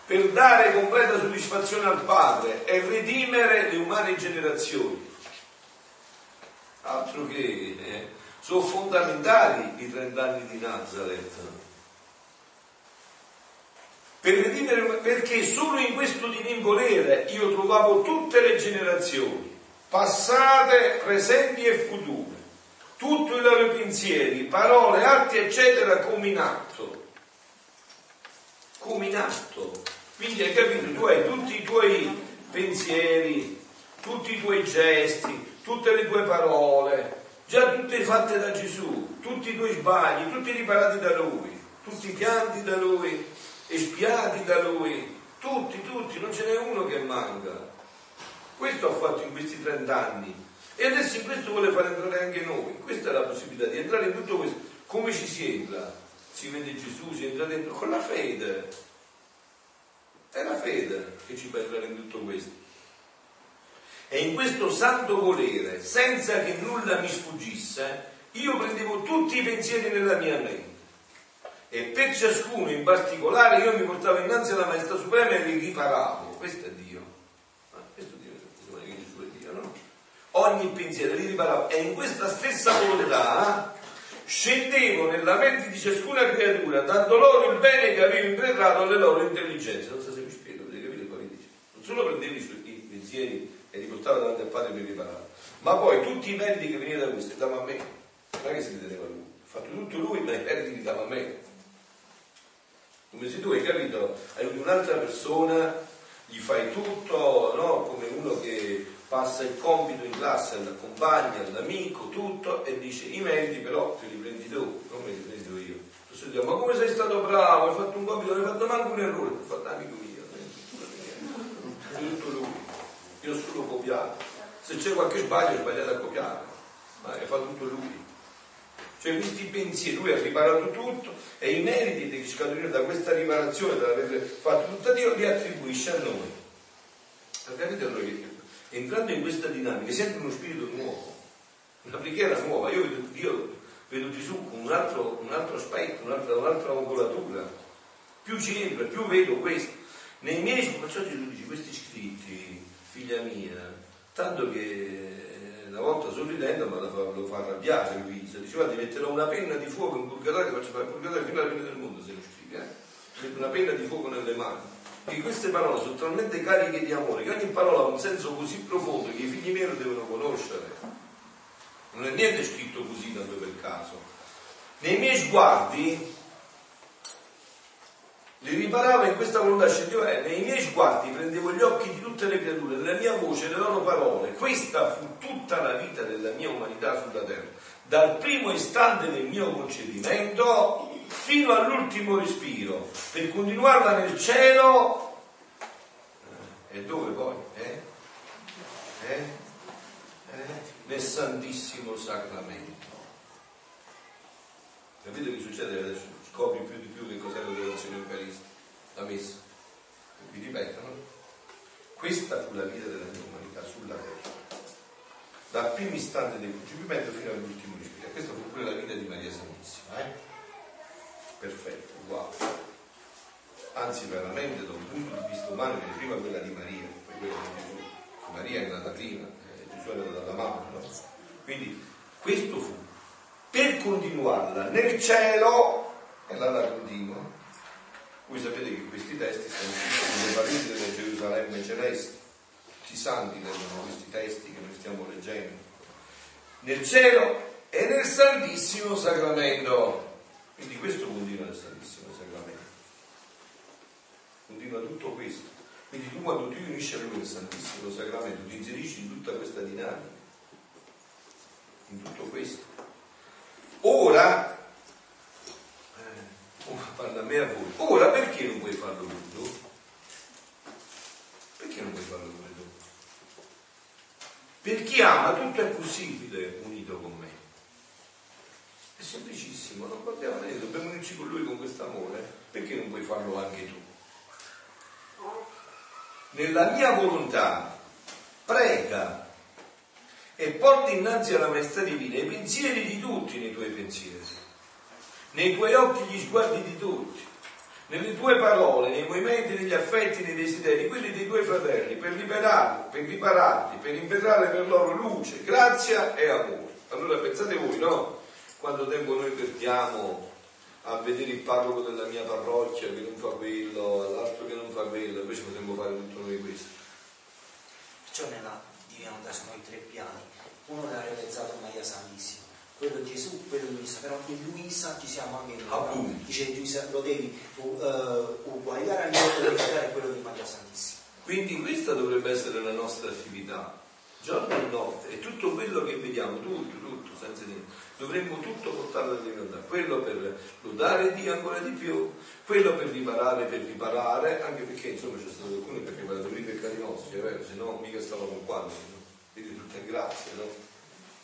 per dare completa soddisfazione al Padre e redimere le umane generazioni altro che eh, sono fondamentali i 30 anni di Nazareth. Per redimere, perché solo in questo divin volere io trovavo tutte le generazioni, passate, presenti e future, tutti i loro pensieri, parole, atti, eccetera, come in atto. Come in atto. Quindi hai capito, tu hai tutti i tuoi pensieri, tutti i tuoi gesti, tutte le tue parole, già tutte fatte da Gesù, tutti i tuoi sbagli, tutti riparati da Lui, tutti pianti da Lui, espiati da Lui, tutti, tutti, non ce n'è uno che manca. Questo ha fatto in questi 30 anni e adesso in questo vuole far entrare anche noi. Questa è la possibilità di entrare in tutto questo. Come ci si entra? Si vede Gesù, si entra dentro con la fede. È la fede che ci fa in tutto questo. E in questo santo volere, senza che nulla mi sfuggisse, io prendevo tutti i pensieri nella mia mente. E per ciascuno in particolare io mi portavo innanzi alla Maestà Suprema e li riparavo. Questo è Dio. Ah, questo è Dio, insomma, che Gesù è Dio, no? Ogni pensiero li riparavo. E in questa stessa volontà scendevo nella mente di ciascuna creatura, dando loro il bene che avevo impretrato alle loro intelligenze. Non so se mi spiego, avete capito cosa dice? Non solo prendevi i pensieri e li portava davanti al padre per riparare. Ma poi tutti i meriti che venivano da questo li dava a me, non è che si li teneva lui, ha fatto tutto lui, ma i meriti li dava a me. Come se tu hai capito, aiuti un'altra persona, gli fai tutto, no? come uno che passa il compito in classe all'accompagna, all'amico, tutto, e dice i meriti però te li prendi tu, non me li prendo io. Ma come sei stato bravo, hai fatto un compito, non hai fatto manco un errore, hai fatto amico mio, tutto lui io ho copiato. Se c'è qualche sbaglio, ho sbagliato a copiare, ma è fatto tutto lui. Cioè questi pensieri, lui ha riparato tutto e i meriti che scaturino da questa riparazione, da aver fatto tutto Dio, li attribuisce a noi. Capite allora che entrando in questa dinamica sempre uno spirito nuovo, una preghiera nuova, io vedo, io vedo Gesù con un altro, un altro aspetto, un'altra, un'altra angolatura. Più ci entro, più vedo questo. Nei miei, perciò Gesù dice, questi scritti figlia mia, tanto che eh, una volta sorridendo ma lo fa, arrabbiare Luisa, diceva ti metterò una penna di fuoco in purgatorio, faccio fare il purgatorio fino alla fine del mondo se non scrivi, eh? Una penna di fuoco nelle mani. E queste parole sono talmente cariche di amore che ogni parola ha un senso così profondo che i figli miei lo devono conoscere. Non è niente scritto così tanto per caso. Nei miei sguardi li riparava in questa volontà scendeva e nei miei sguardi prendevo gli occhi di tutte le creature, la mia voce, le loro parole. Questa fu tutta la vita della mia umanità sulla terra, dal primo istante del mio concedimento fino all'ultimo respiro, per continuarla nel cielo. Eh, e dove poi? Eh? Eh? Eh? Nel Santissimo Sacramento. Capite che succede adesso? Scopri più di più che cos'è l'adorazione eucaristica, la messa. Vi ripeto, no? Questa fu la vita della mia umanità sulla dal primo istante del concepimento fino all'ultimo respiro. Questa fu pure la vita di Maria Santissima, eh? Perfetto, uguale. Anzi, veramente da un punto di vista umano, viene prima quella di Maria, poi quella di Gesù. Maria è nata prima, eh, Gesù nato dalla mamma, no? Quindi questo fu per continuarla nel cielo, e là la continua. Voi sapete che questi testi sono scritti nelle pareti della Gerusalemme celeste tutti i santi leggono questi testi che noi stiamo leggendo, nel cielo e nel Santissimo Sacramento. Quindi questo continua nel Santissimo Sacramento. Continua tutto questo. Quindi tu quando ti unisci a lui nel Santissimo Sacramento ti inserisci in tutta questa dinamica, in tutto questo. Ora, parla a me a voi, ora perché non puoi farlo tu? Perché non puoi farlo tu? Per chi ama tutto è possibile unito con me. È semplicissimo, non guardiamo niente, dobbiamo unirci con lui con questo amore. Perché non puoi farlo anche tu? Nella mia volontà, prega e porti innanzi alla maestà divina i pensieri di tutti nei tuoi pensieri, nei tuoi occhi gli sguardi di tutti nelle tue parole, nei movimenti, negli affetti, nei desideri, quelli dei tuoi fratelli, per liberarli, per ripararli, per impetrare per loro luce, grazia e amore. Allora pensate voi, no? Quanto tempo noi perdiamo a vedere il parroco della mia parrocchia che non fa quello, l'altro che non fa quello, invece potremmo fare tutto noi questo. Perciò nella Divina Volontà sono i tre piani. Uno l'ha realizzato Maria Santissima quello Gesù, quello Luisa, però in Luisa ci siamo anche noi. Dice Luisa lo devi uh, uguagliare a noi, devi fare quello di Maria Santissima. Quindi questa dovrebbe essere la nostra attività, giorno e notte, e tutto quello che vediamo, tutto, tutto, senza niente, dovremmo tutto portarlo alla divinità, quello per lodare Dio ancora di più, quello per riparare, per riparare, anche perché insomma c'è stato qualcuno che ha riparato i peccati nostri, è vero, se no mica stavamo qua, no? quindi tutto è grazia, no?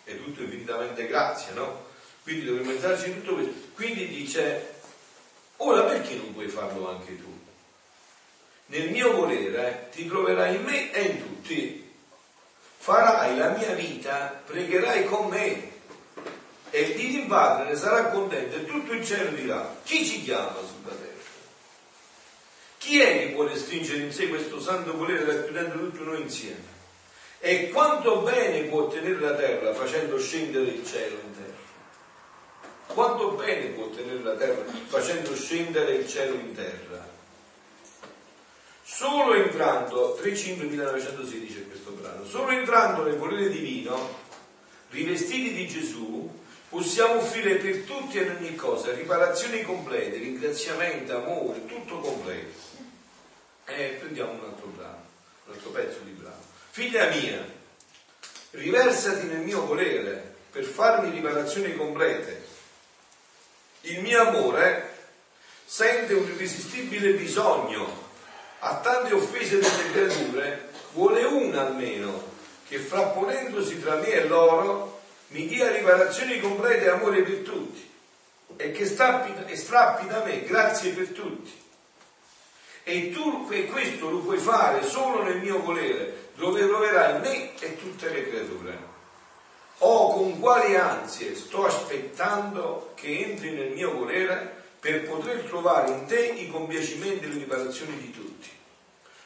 È tutto infinitamente grazia, no? Quindi dovremmo pensarci in tutto questo. Quindi dice, ora perché non puoi farlo anche tu? Nel mio volere ti troverai in me e in tutti. Farai la mia vita, pregherai con me e il Dio Padre ne sarà contento e tutto il cielo dirà, chi ci chiama sulla terra? Chi è che vuole stringere in sé questo santo volere racchiudendo tutto noi insieme? E quanto bene può ottenere la terra facendo scendere il cielo in terra? Quanto bene può ottenere la terra facendo scendere il cielo in terra? Solo entrando, 3.5 1916 è questo brano, solo entrando nel volere divino, rivestiti di Gesù, possiamo offrire per tutti e in ogni cosa riparazioni complete, ringraziamento, amore, tutto completo. E prendiamo un altro brano, un altro pezzo di brano. Figlia mia, riversati nel mio volere per farmi rivelazioni complete. Il mio amore sente un irresistibile bisogno, a tante offese delle creature, vuole una almeno, che frapponendosi tra me e loro mi dia rivelazioni complete e amore per tutti, e che strappi, e strappi da me grazie per tutti. E tu questo lo puoi fare solo nel mio volere, dove troverai me e tutte le creature. Oh, con quali ansie sto aspettando che entri nel mio volere per poter trovare in te i compiacimenti e le riparazioni di tutti.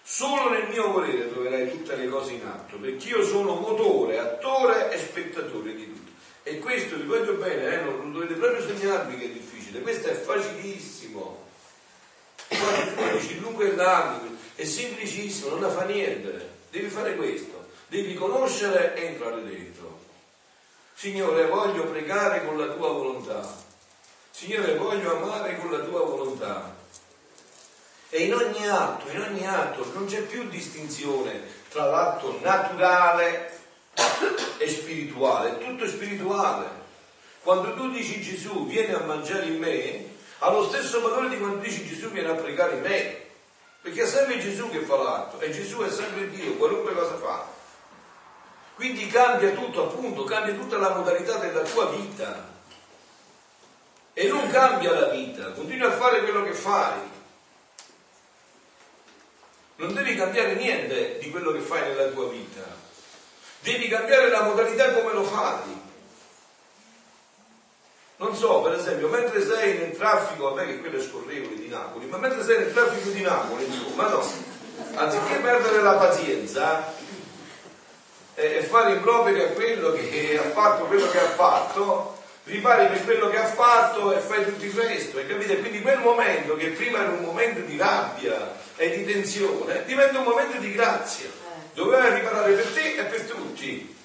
Solo nel mio volere troverai tutte le cose in atto, perché io sono motore, attore e spettatore di tutto. E questo, vi voglio bene, eh, non dovete proprio segnarvi che è difficile, questo è facilissimo. Dici lungo e largo, è semplicissimo, non la fa niente. Devi fare questo, devi conoscere e entrare dentro. Signore, voglio pregare con la tua volontà. Signore, voglio amare con la tua volontà. E in ogni atto, in ogni atto non c'è più distinzione tra l'atto naturale e spirituale, è tutto spirituale. Quando tu dici Gesù viene a mangiare in me, ha lo stesso valore di quando dici Gesù viene a pregare me. Perché è sempre Gesù che fa l'atto e Gesù è sempre Dio, qualunque cosa fa. Quindi cambia tutto, appunto, cambia tutta la modalità della tua vita. E non cambia la vita, continua a fare quello che fai. Non devi cambiare niente di quello che fai nella tua vita. Devi cambiare la modalità come lo fai. Non so, per esempio, mentre sei nel traffico, vabbè che quello è scorrevole di Napoli, ma mentre sei nel traffico di Napoli, insomma, no, anziché perdere la pazienza e fare improperi a quello che ha fatto quello che ha fatto, ripari per quello che ha fatto e fai tutto il resto, hai capito? Quindi quel momento che prima era un momento di rabbia e di tensione, diventa un momento di grazia. Doveva riparare per te e per tutti.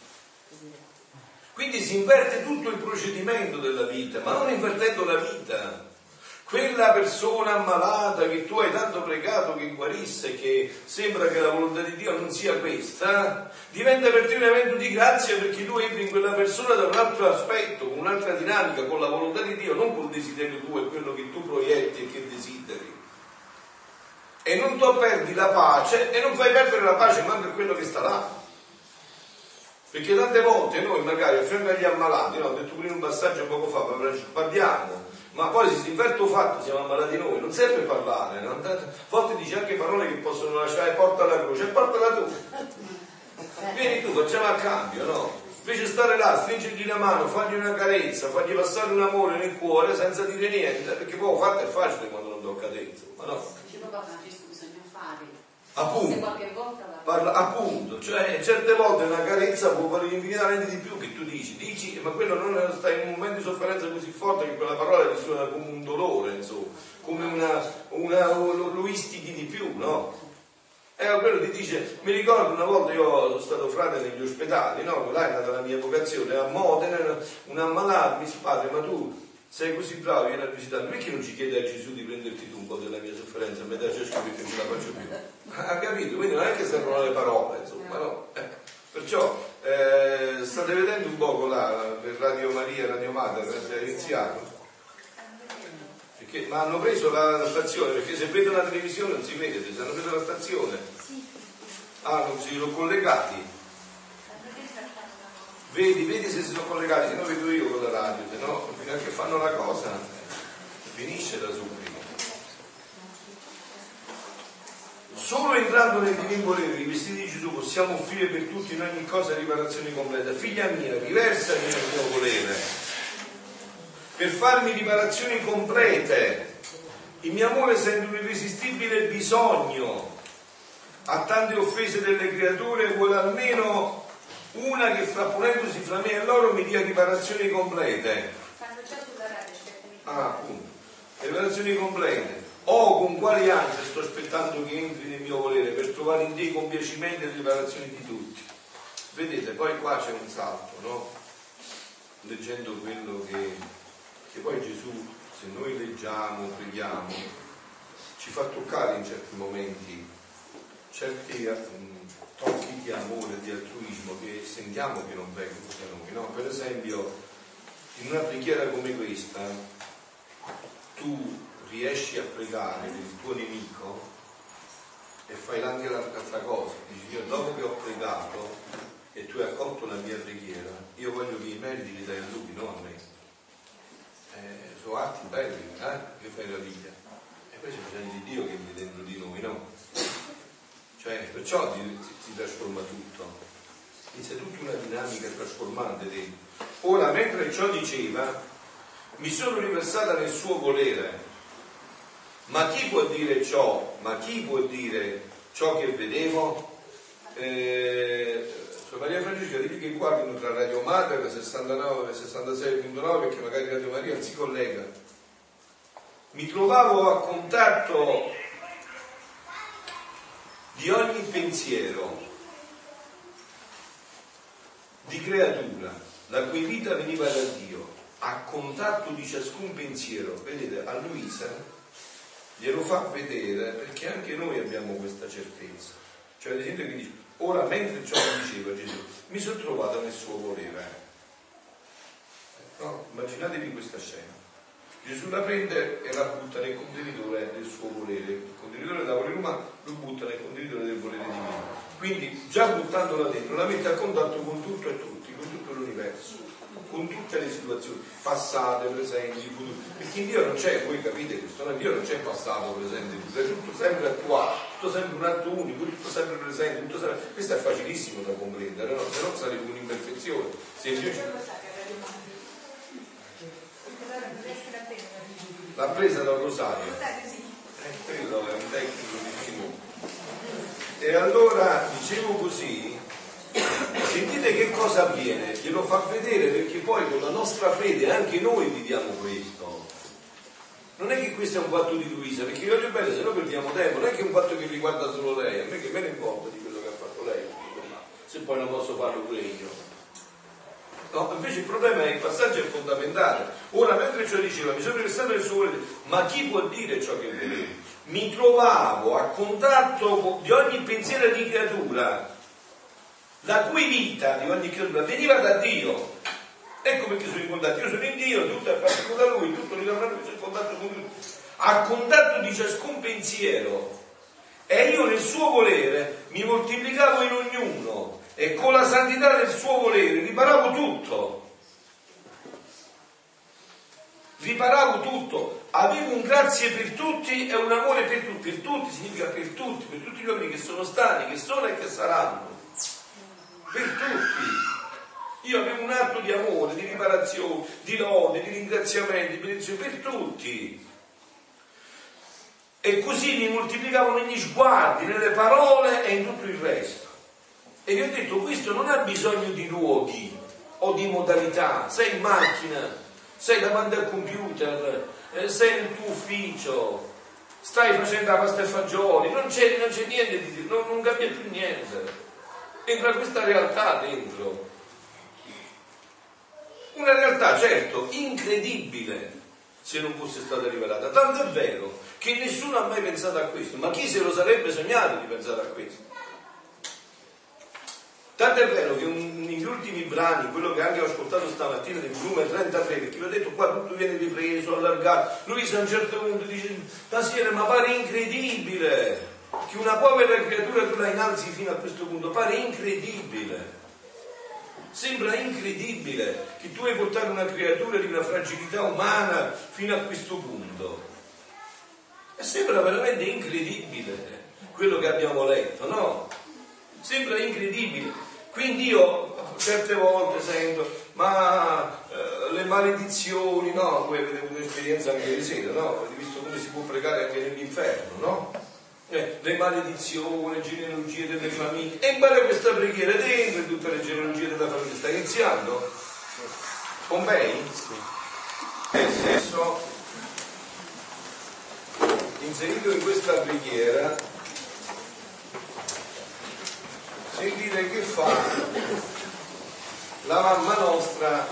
Quindi si inverte tutto il procedimento della vita, ma non invertendo la vita. Quella persona ammalata che tu hai tanto pregato che guarisse, che sembra che la volontà di Dio non sia questa, diventa per te un evento di grazia perché tu entri in quella persona da un altro aspetto, con un'altra dinamica, con la volontà di Dio, non col desiderio tuo e quello che tu proietti e che desideri. E non tu perdi la pace e non fai perdere la pace manco a quello che sta là. Perché tante volte noi magari a fianco agli ammalati, no, ho detto prima un passaggio poco fa, parliamo, ma poi se si inverte il fatto siamo ammalati noi, non serve parlare, no? a volte dice anche parole che possono lasciare, porta la croce, portala tu. Vieni tu, facciamo a cambio, no? Invece stare là, stringergli la mano, fargli una carezza, fargli passare un amore nel cuore senza dire niente, perché poi fatto è facile quando non tocca dentro, ma no? Dice papà Francesco bisogna fare Appunto, parla, appunto, cioè certe volte una carezza può valere infinitamente di più che tu dici, dici, ma quello non sta in un momento di sofferenza così forte che quella parola ti suona come un dolore, insomma, come una, una lo, lo istichi di più, no? E quello ti dice, mi ricordo una volta io sono stato frate negli ospedali, no? Là è nata la mia vocazione, a Modena, un ammalato mi dice, padre, ma tu sei così bravo, vieni a visitarmi, perché non ci chiedi a Gesù di prenderti tu un po' della mia sofferenza e metterci a perché non ce la faccio più? Ha capito? Quindi non è che servono le parole, insomma, no? Ecco. Perciò eh, state vedendo un poco là per Radio Maria, Radio Mater, è iniziato. Perché, ma hanno preso la, la, stazione, perché se vedono la televisione non si vede, se hanno preso la stazione. Ah, non si sono collegati. Vedi, vedi se si sono collegati, se no vedo io con la radio, se no fino a che fanno la cosa finisce da subito. Solo entrando nel divino volere, rivestiti di Gesù, possiamo offrire per tutti in ogni cosa riparazione completa. Figlia mia, riversami nel mio volere, per farmi riparazioni complete. Il mio amore sente un irresistibile bisogno a tante offese delle creature, vuole almeno una che frapponendosi fra me e loro mi dia riparazioni complete. Ah, appunto. Riparazioni complete. Oh, con quali ansie sto aspettando che entri nel mio volere per trovare in te compiacimento e riparazioni di tutti. Vedete, poi qua c'è un salto, no? Leggendo quello che, che poi Gesù, se noi leggiamo, preghiamo, ci fa toccare in certi momenti certi um, tocchi di amore, di altruismo che sentiamo che non vengono da noi. No? Per esempio, in una preghiera come questa, tu riesci a pregare per il tuo nemico e fai anche l'altra cosa. Dici, io dopo che ho pregato e tu hai accolto la mia preghiera, io voglio che i meriti li dai a lui, non a me. Eh, sono atti belli, eh? Che meraviglia. E poi c'è bisogno di Dio che vive dentro di noi, no? Cioè, perciò si, si trasforma tutto. Inizia tutta una dinamica trasformante dentro. Ora, mentre ciò diceva, mi sono riversata nel suo volere. Ma chi può dire ciò? Ma chi può dire ciò che vedevo? Eh, Maria Francesca, digli che guardino tra Radio Mater 69 e 66.9 perché magari Radio Maria si collega. Mi trovavo a contatto di ogni pensiero di creatura la cui vita veniva da Dio a contatto di ciascun pensiero vedete a Luisa glielo fa vedere perché anche noi abbiamo questa certezza cioè ad esempio che dice ora mentre ciò diceva Gesù mi sono trovato nel suo volere no? immaginatevi questa scena Gesù la prende e la butta nel contenitore del suo volere, il contenitore della volere umano lo butta nel contenitore del volere divino. Quindi già buttandola dentro la mette a contatto con tutto e tutti, con tutto l'universo. Con tutte le situazioni, passate, presenti, future, perché in Dio non c'è, voi capite questo, in Dio non c'è passato, presente, è tutto sempre attuale, tutto sempre un atto unico, tutto sempre presente, tutto sempre... questo è facilissimo da comprendere, no? se no sarebbe un'imperfezione. Se Dio ci... L'ha presa dal rosario. Eh, quello è un tecnico di Simone. E allora dicevo così, Sentite che cosa avviene, glielo fa vedere perché poi con la nostra fede anche noi viviamo questo. Non è che questo è un fatto di Luisa, perché voglio bene, se no perdiamo tempo, non è che è un fatto che riguarda solo lei, a me che me ne importa di quello che ha fatto lei, se poi non posso farlo pure io. No, invece il problema è il passaggio è fondamentale. Ora, mentre ciò diceva, mi sono restato nel suo volere, ma chi può dire ciò che vedevo? Mi trovavo a contatto di ogni pensiero di creatura la cui vita di ogni creatura veniva da Dio. Ecco perché sono in contatto. Io sono in Dio, tutto è partito da Lui, tutto ritorna da Lui, sono in contatto con Lui. A contatto di ciascun pensiero. E io nel suo volere mi moltiplicavo in ognuno e con la santità del suo volere riparavo tutto. Riparavo tutto, avevo un grazie per tutti e un amore per tutti. Per tutti significa per tutti, per tutti gli uomini che sono stati, che sono e che saranno per tutti. Io avevo un atto di amore, di riparazione, di lode, di ringraziamento, di benedizione per tutti. E così mi moltiplicavo negli sguardi, nelle parole e in tutto il resto. E vi ho detto, questo non ha bisogno di luoghi o di modalità. Sei in macchina, sei davanti al computer, eh, sei nel tuo ufficio, stai facendo la pasta e fagioli, non c'è, non c'è niente di non, non cambia più niente entra questa realtà dentro. Una realtà, certo, incredibile se non fosse stata rivelata. Tanto è vero che nessuno ha mai pensato a questo, ma chi se lo sarebbe sognato di pensare a questo? Tanto è vero che negli ultimi brani, quello che anche ho ascoltato stamattina del volume 33, perché vi ho detto qua tutto viene ripreso, allargato, lui a un certo punto dice, ma pare incredibile, che una povera creatura tu la innalzi fino a questo punto, pare incredibile. Sembra incredibile che tu hai portato una creatura di una fragilità umana fino a questo punto. E sembra veramente incredibile quello che abbiamo letto, no? Sembra incredibile. Quindi io certe volte sento, ma eh, le maledizioni, no? Voi avete avuto un'esperienza anche ieri sera, no? Avete visto come si può pregare anche nell'inferno, no? Eh, le maledizioni, le genealogie delle famiglie. E impara questa preghiera dentro in tutte le genealogie della famiglia. Stai iniziando? Pompei? Nel senso, inserito in questa preghiera, sentite che fa la mamma nostra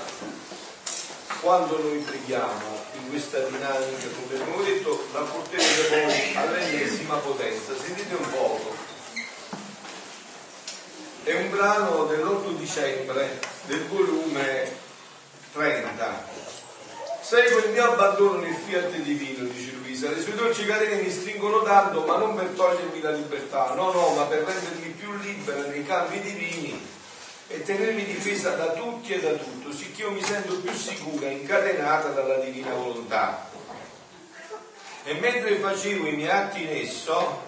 quando noi preghiamo in questa dinamica, come abbiamo detto, la porterete poi all'ennesima potenza. Sentite un poco. È un brano dell'8 dicembre del volume 30. Seguo il mio abbandono nel fiat divino, dice Luisa. Le sue dolci catene mi stringono tanto, ma non per togliermi la libertà, no, no, ma per rendermi più libera nei campi divini e tenermi difesa da tutti e da sicché io mi sento più sicura, incatenata dalla divina volontà. E mentre facevo i miei atti in esso,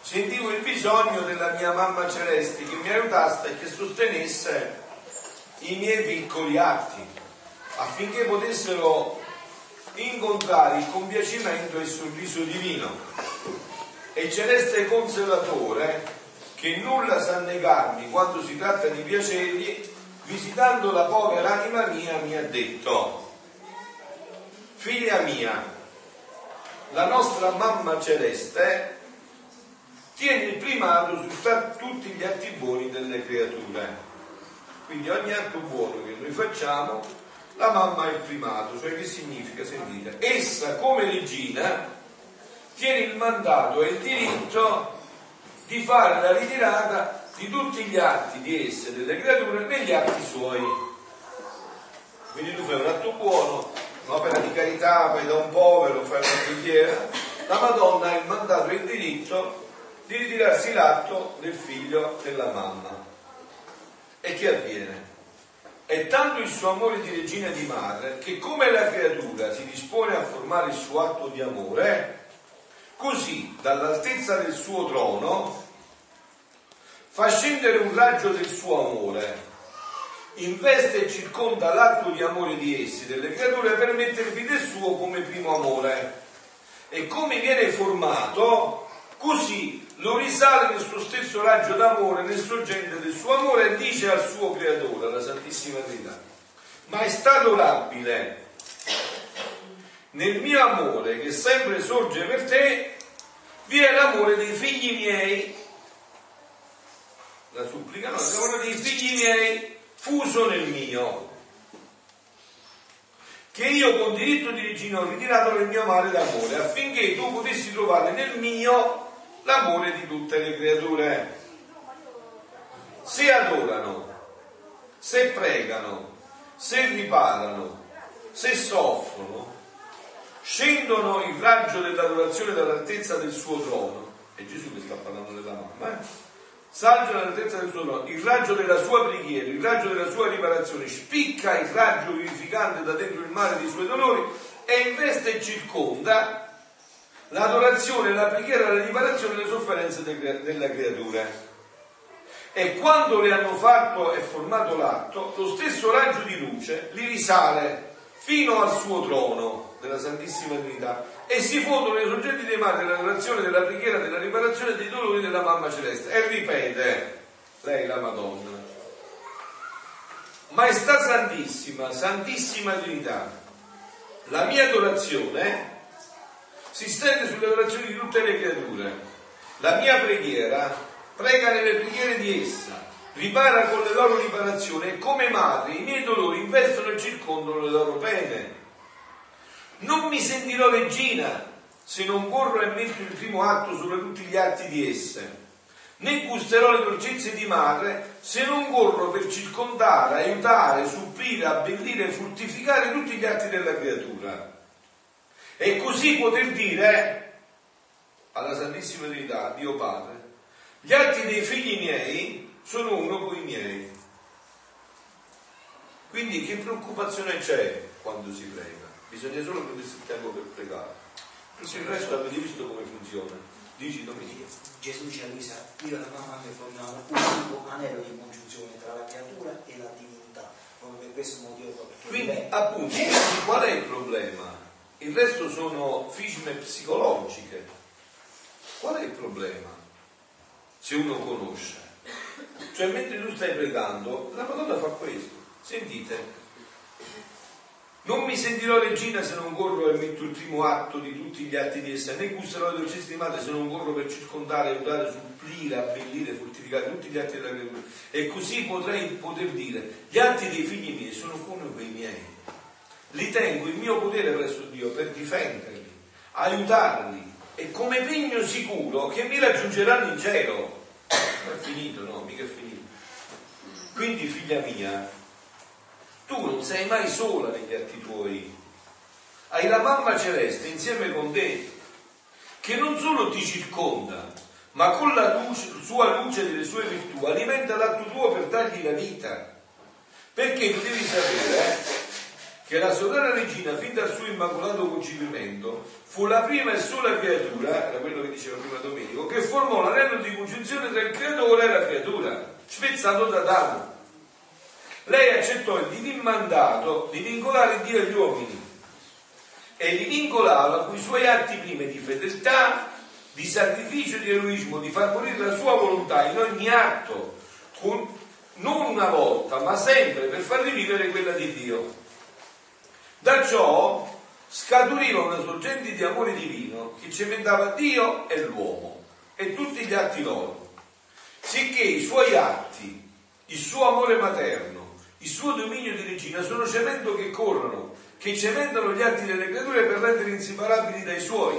sentivo il bisogno della mia mamma celeste che mi aiutasse e che sostenesse i miei piccoli atti, affinché potessero incontrare il compiacimento e il sorriso divino. E il celeste consolatore che nulla sa negarmi quando si tratta di piacergli, visitando la povera anima mia mi ha detto, figlia mia, la nostra mamma celeste tiene il primato su tutti gli atti buoni delle creature. Quindi ogni atto buono che noi facciamo, la mamma ha il primato, cioè che significa, sentite, essa come regina tiene il mandato e il diritto di fare la ritirata di tutti gli atti di esse, delle creature, negli atti suoi. Quindi tu fai un atto buono, un'opera di carità, vai da un povero, fai una preghiera, la Madonna ha il mandato e il diritto di ritirarsi l'atto del figlio della mamma. E che avviene? È tanto il suo amore di regina di madre che come la creatura si dispone a formare il suo atto di amore, così dall'altezza del suo trono fa scendere un raggio del suo amore, investe e circonda l'atto di amore di essi, delle creature, per mettervi del suo come primo amore. E come viene formato, così lo risale nel suo stesso raggio d'amore, nel sorgente del suo amore, e dice al suo creatore, alla Santissima Trinità, ma è stato labile. Nel mio amore che sempre sorge per te, vi è l'amore dei figli miei, la supplica no, l'amore dei figli miei fuso nel mio, che io con diritto di regina ho ritirato nel mio mare d'amore, affinché tu potessi trovare nel mio l'amore di tutte le creature. Se adorano, se pregano, se riparano, se soffrono, scendono il raggio dell'adorazione dall'altezza del suo trono. È Gesù che sta parlando della mamma, eh? Salgono all'altezza del suo trono, il raggio della sua preghiera, il raggio della sua riparazione, spicca il raggio vivificante da dentro il mare dei suoi dolori e investe e circonda l'adorazione, la preghiera, la riparazione delle sofferenze della creatura. E quando le hanno fatto e formato l'atto, lo stesso raggio di luce li risale fino al suo trono della Santissima Trinità e si fondono nei soggetti dei mali dell'adorazione, della preghiera, della riparazione dei dolori della mamma celeste. E ripete, lei la Madonna. Maestà Santissima, Santissima Trinità, la mia adorazione si stende sulle orazioni di tutte le creature. La mia preghiera prega nelle preghiere di essa, ripara con le loro riparazioni e come madri i miei dolori investono e circondano le loro pene. Non mi sentirò regina se non corro e metto il primo atto su tutti gli atti di esse, né gusterò le dolcezze di madre se non corro per circondare, aiutare, supplire, abbellire e fruttificare tutti gli atti della creatura e così poter dire alla Santissima Trinità, Dio Padre, gli atti dei figli miei sono uno con i miei. Quindi che preoccupazione c'è quando si prega? Bisogna solo prendersi il tempo per pregare. Il resto avete visto come funziona. Dici Domenica. Gesù dice a Luisa, io e la mamma che formiamo un unico anello di congiunzione tra la creatura e la divinità. Proprio per questo motivo. Quindi, appunto, qual è il problema? il resto sono fisme psicologiche. Qual è il problema? Se uno conosce. Cioè mentre tu stai pregando, la Madonna fa questo. Sentite, non mi sentirò regina se non corro e metto il primo atto di tutti gli atti di essa, né gusterò le dolcezze di madre se non corro per circondare, aiutare, supplire, abbellire, fortificare tutti gli atti della creatura. E così potrei poter dire, gli atti dei figli miei sono come quei miei li tengo in mio potere presso Dio per difenderli, aiutarli e come pegno sicuro che mi raggiungeranno in cielo. È finito, no, mica è finito. Quindi, figlia mia, tu non sei mai sola negli atti tuoi. Hai la mamma celeste insieme con te, che non solo ti circonda, ma con la luce, sua luce delle sue virtù alimenta l'atto tuo per dargli la vita. Perché tu devi sapere, eh? che la sovrana regina, fin dal suo immacolato concepimento, fu la prima e sola creatura, era quello che diceva prima Domenico, che formò l'anello di congiunzione tra il creatore e la creatura, spezzato da Adamo. Lei accettò il divin mandato di vincolare Dio agli uomini e li vincolava con i suoi atti primi di fedeltà, di sacrificio e di eroismo, di far morire la sua volontà in ogni atto, con, non una volta, ma sempre per far rivivere quella di Dio. Da ciò scaturiva una sorgente di amore divino che cementava Dio e l'uomo e tutti gli atti loro, sicché i suoi atti, il suo amore materno, il suo dominio di regina sono cemento che corrono, che cementano gli atti delle creature per rendere inseparabili dai suoi,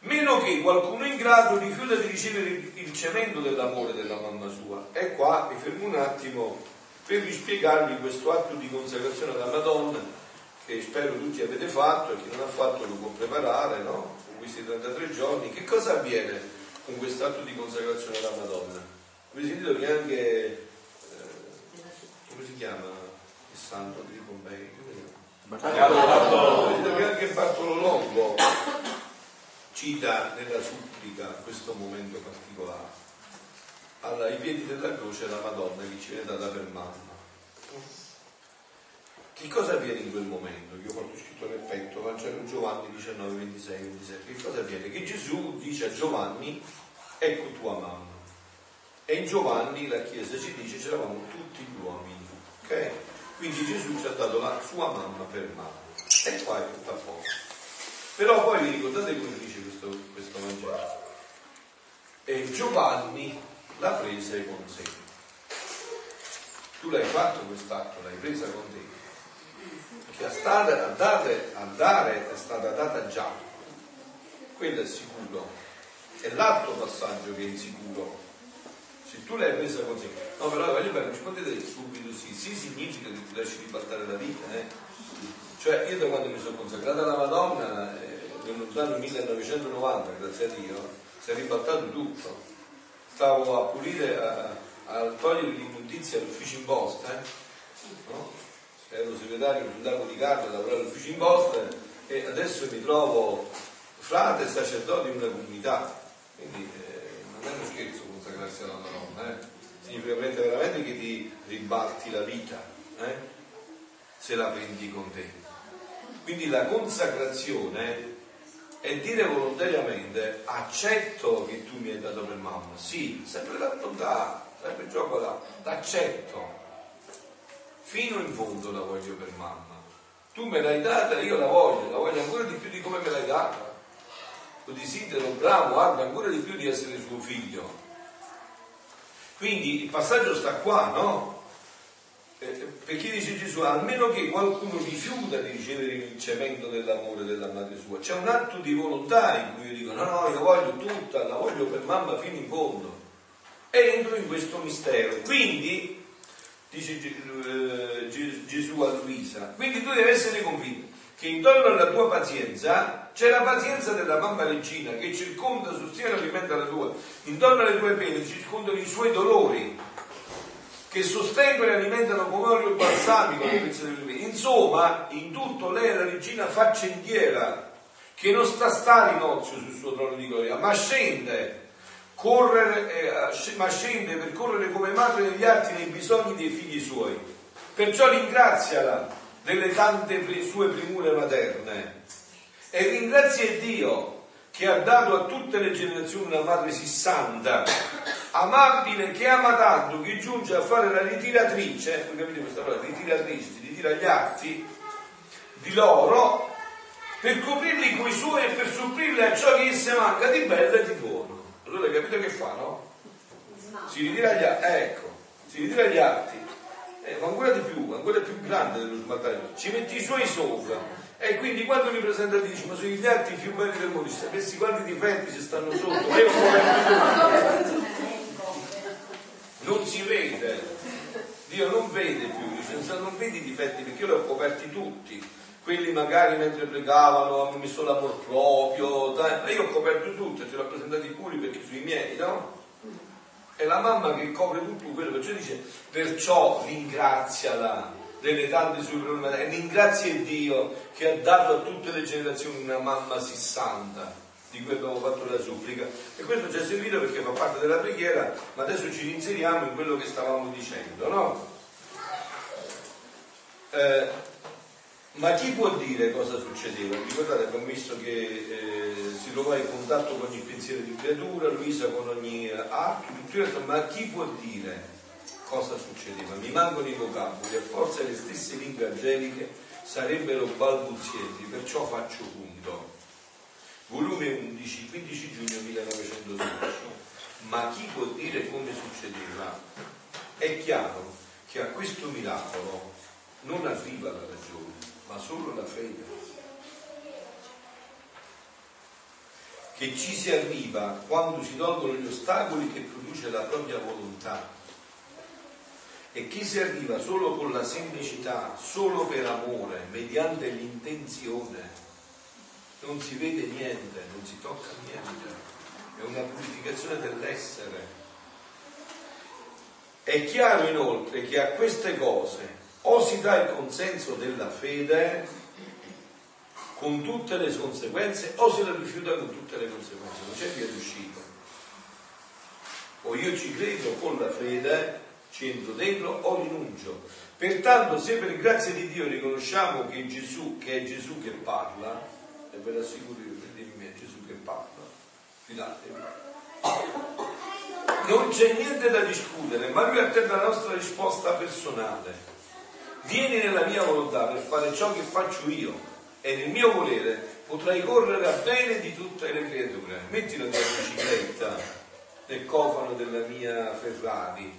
meno che qualcuno ingrato rifiuta di ricevere il cemento dell'amore della mamma sua. E qua mi fermo un attimo per rispiegarvi questo atto di consacrazione alla Madonna che spero tutti avete fatto e chi non ha fatto lo può preparare, no? Con questi 33 giorni. Che cosa avviene con quest'atto di consacrazione alla Madonna? Avete sentito che anche, come si chiama? il santo di Pompei. Anche Bartolo Longo cita nella supplica questo momento particolare. Allora, ai piedi della croce la Madonna che ci viene data per mamma. Che cosa avviene in quel momento? Io ho porto scritto nel petto, Vangelo Giovanni 19, 26, 27. Che cosa avviene? Che Gesù dice a Giovanni, ecco tua mamma. E in Giovanni la Chiesa ci dice c'eravamo tutti gli uomini. Ok? Quindi Gesù ci ha dato la sua mamma per mamma. E qua è tutto a. Però poi vi ricordate come dice questo, questo Vangelo? E Giovanni l'ha presa con sé. Tu l'hai fatto quest'atto, l'hai presa con te. Che a stare, a, dare, a dare è stata data già. Quello è sicuro. È l'altro passaggio che è insicuro se tu l'hai presa così, no però voglio bene, dire subito sì, sì significa che ti lasci ribaltare la vita, eh? Cioè io da quando mi sono consacrata alla Madonna, eh, nel lontano 1990, grazie a Dio, si è ribaltato tutto. Stavo a pulire, a, a togliere l'immondizia all'ufficio in posta, eh? no? ero segretario sul lago di Carlo, lavoravo all'ufficio in posta e adesso mi trovo frate e sacerdote in una comunità. Quindi eh, non è uno scherzo consacrarsi alla Madonna, eh? significa veramente che ti ribalti la vita, eh? se la prendi con te. Quindi la consacrazione è dire volontariamente accetto che tu mi hai dato per mamma, sì, sempre la volontà, sempre il gioco là, l'accetto, fino in fondo la voglio per mamma. Tu me l'hai data, io la voglio, la voglio ancora di più di come me l'hai data. Lo desidero bravo, ardo ancora di più di essere suo figlio. Quindi il passaggio sta qua, no? Eh, perché dice Gesù, almeno che qualcuno rifiuta di ricevere il cemento dell'amore della madre sua, c'è un atto di volontà in cui io dico, no, no, io voglio tutta, la voglio per mamma fino in fondo. E entro in questo mistero. Quindi, dice eh, Gesù a Luisa, quindi tu devi essere convinto che intorno alla tua pazienza c'è la pazienza della mamma regina che circonda, sostiene e alimenta la tua. Intorno alle tue pene circondano i suoi dolori che sostengono e alimentano come olio balsamico le pezze delle pene. Insomma, in tutto lei è la regina faccendiera che non sta stare in ozio sul suo trono di gloria, ma scende correre, eh, ma scende per correre come madre negli atti nei bisogni dei figli suoi. Perciò ringraziala delle tante sue primure materne e ringrazia Dio che ha dato a tutte le generazioni una madre sì santa, amabile, che ama tanto, che giunge a fare la ritiratrice, voi capite questa parola, ritiratrice, ritira gli atti di loro per coprirli con i suoi e per supprirli a ciò che esse manca di bello e di buono. Allora capite che fa, no? Si ritira gli atti, ecco, si ritira gli atti eh, ancora di più, ancora più grande dello smaltaggio, ci metti i suoi sopra. E quindi quando mi presenta ti dice, ma sono gli atti più belli del mondo, sapessi quanti difetti ci stanno sotto, non si vede, Dio non vede più, non vedi i difetti perché io li ho coperti tutti, quelli magari mentre pregavano hanno messo l'amor proprio, dai, io ho coperto tutto e ti ho presentati puri perché sui miei, no? È la mamma che copre tutto quello, perciò dice, perciò ringraziala delle tante sue problemi e ringrazia Dio che ha dato a tutte le generazioni una mamma sì santa di cui abbiamo fatto la supplica e questo ci è servito perché fa parte della preghiera ma adesso ci inseriamo in quello che stavamo dicendo no? Eh, ma chi può dire cosa succedeva? Ricordate, abbiamo visto che eh, si trovava in contatto con ogni pensiero di creatura, Luisa con ogni tutto ma chi può dire cosa succedeva? Mi mancano i vocaboli, a forza le stesse lingue angeliche sarebbero balbuzienti, perciò faccio punto. Volume 11, 15 giugno 1912. Ma chi può dire come succedeva? È chiaro che a questo miracolo non arriva la ragione ma solo la fede. Che ci si arriva quando si tolgono gli ostacoli che produce la propria volontà. E chi si arriva solo con la semplicità, solo per amore, mediante l'intenzione. Non si vede niente, non si tocca niente. È una purificazione dell'essere. È chiaro inoltre che a queste cose o si dà il consenso della fede con tutte le conseguenze o se la rifiuta con tutte le conseguenze, non c'è via d'uscita. O io ci credo con la fede, ci entro dentro o rinuncio. Pertanto se per grazia di Dio riconosciamo che, Gesù, che è Gesù che parla, e ve l'assicuro io, credetemi, è Gesù che parla, fidatevi. Non c'è niente da discutere, ma lui attende la nostra risposta personale. Vieni nella mia volontà per fare ciò che faccio io e nel mio volere potrai correre a bene di tutte le creature. Metti la tua bicicletta nel cofano della mia Ferrari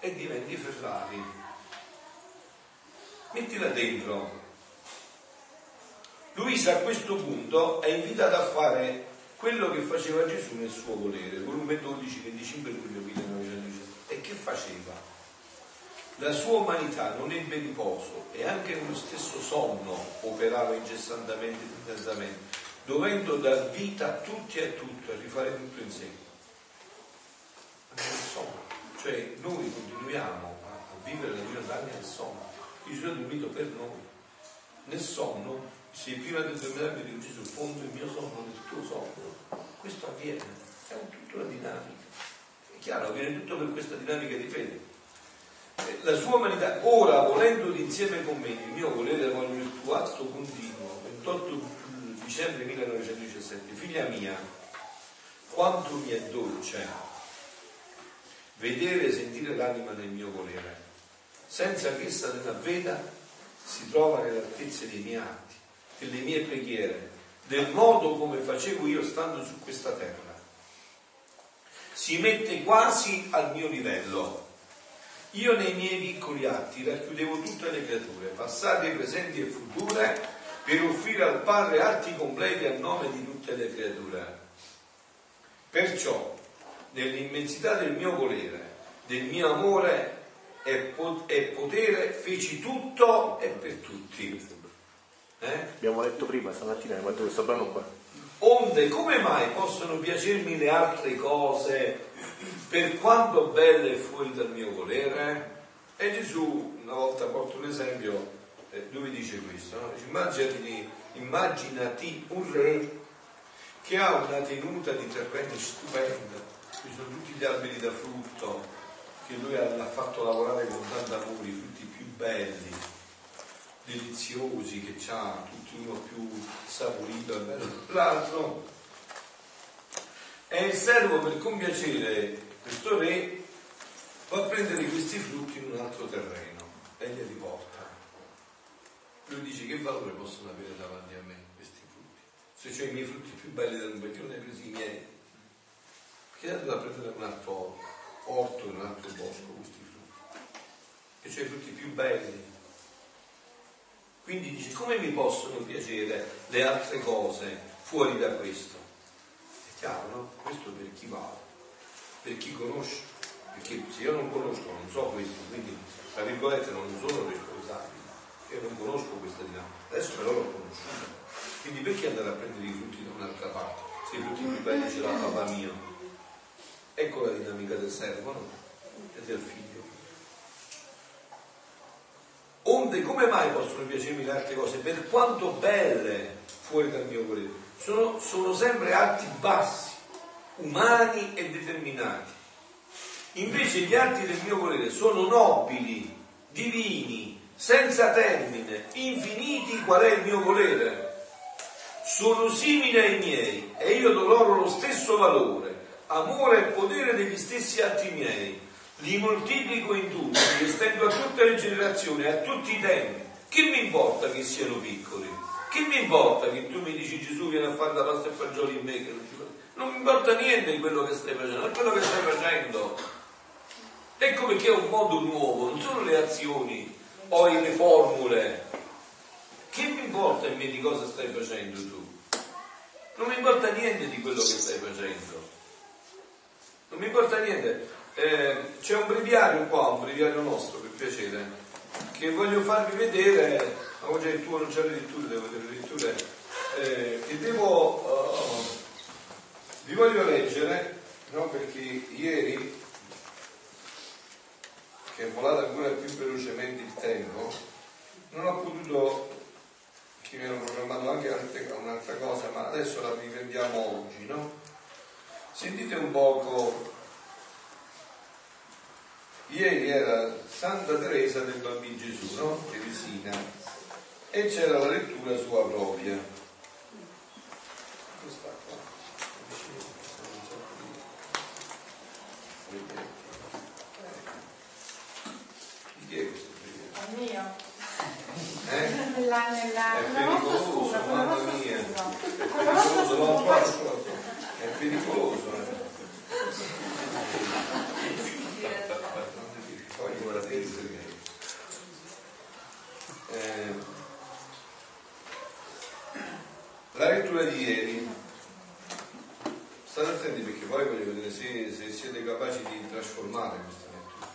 e diventi Ferrari. Mettila dentro. Luisa a questo punto è invitata a fare quello che faceva Gesù nel suo volere, volume 12, 25 luglio 1917. E che faceva? La sua umanità non ebbe riposo e anche nello stesso sonno operava incessantemente e intensamente, dovendo dar vita a tutti e a tutto e rifare tutto in sé. Anche nel sonno. Cioè noi continuiamo a, a vivere la vita anche nel sonno. Gesù ha dormito per noi. Nel sonno, se prima del dormire di Gesù fondo il mio sonno nel tuo sonno, questo avviene, è tutta una dinamica. È chiaro, avviene tutto per questa dinamica di fede la sua umanità, ora volendo insieme con me il mio volere voglio il tuo atto continuo, 28 dicembre 1917, figlia mia, quanto mi è dolce vedere e sentire l'anima del mio volere, senza che essa nella veda si trova nell'altezza dei miei atti, delle mie preghiere, del modo come facevo io stando su questa terra. Si mette quasi al mio livello io nei miei piccoli atti racchiudevo tutte le creature, passate, presenti e future, per offrire al Padre atti completi a nome di tutte le creature. Perciò, nell'immensità del mio volere, del mio amore e potere, feci tutto e per tutti. Eh? Abbiamo letto prima stamattina, quando questo brano qua. Onde, come mai possono piacermi le altre cose per quanto belle e fuori dal mio volere? E Gesù, una volta porto un esempio, eh, dove dice questo, no? immaginati, immaginati un re che ha una tenuta di terreni stupenda, ci sono tutti gli alberi da frutto che lui ha fatto lavorare con tanto amore, i frutti più belli, deliziosi che ha, tutti uno più saporito e bello dell'altro. E il servo per compiacere questo re va a prendere questi frutti in un altro terreno e li riporta. Lui dice che valore possono avere davanti a me questi frutti? Se ho i miei frutti più belli del mondo, perché non hai preso i miei? Perché è a prendere un altro orto, in un altro bosco questi frutti? E c'ho i frutti più belli. Quindi dice, come mi possono piacere le altre cose fuori da questo? Chiaro, no? Questo per chi vale per chi conosce, perché se io non conosco, non so questo, quindi tra virgolette non sono responsabile, io non conosco questa dinamica, adesso però l'ho conosciuta, quindi perché andare a prendere i frutti da un'altra parte, se i frutti più belli ce l'ha papà mio? Ecco la dinamica del servo no? e del figlio. Onde come mai possono piacermi le altre cose? Per quanto belle fuori dal mio volere, sono, sono sempre atti bassi umani e determinati. Invece gli atti del mio volere sono nobili, divini, senza termine, infiniti qual è il mio volere. Sono simili ai miei e io do loro lo stesso valore, amore e potere degli stessi atti miei. Li moltiplico in tutti, li estendo a tutte le generazioni, a tutti i tempi. Che mi importa che siano piccoli? Che mi importa che tu mi dici Gesù viene a fare la pasta e fagioli in me non mi importa niente di quello che stai facendo, è quello che stai facendo. Ecco perché è un modo nuovo, non sono le azioni o le formule. Che mi importa in me di cosa stai facendo tu? Non mi importa niente di quello che stai facendo. Non mi importa niente. Eh, c'è un breviario qua, un breviario nostro, per piacere, che voglio farvi vedere, ma oggi il tuo non c'è letture, devo vedere le letture, eh, che devo... Uh, vi voglio leggere, no, perché ieri, che è volata ancora più velocemente il tempo, non ho potuto, che mi ero programmato anche un'altra cosa, ma adesso la riprendiamo oggi, no? Sentite un poco, ieri era Santa Teresa del Bambino Gesù, no? Teresina, e c'era la lettura sua propria. Questa qua. Di chi è questo? Al mio? Eh? Nella, nella, È pericoloso, mamma mia. È pericoloso, l'ho trovato. È pericoloso, eh. Poi ora penso che... Eh, la lettura di ieri, state attenti perché poi voglio vedere se, se siete capaci di trasformare questa lettura.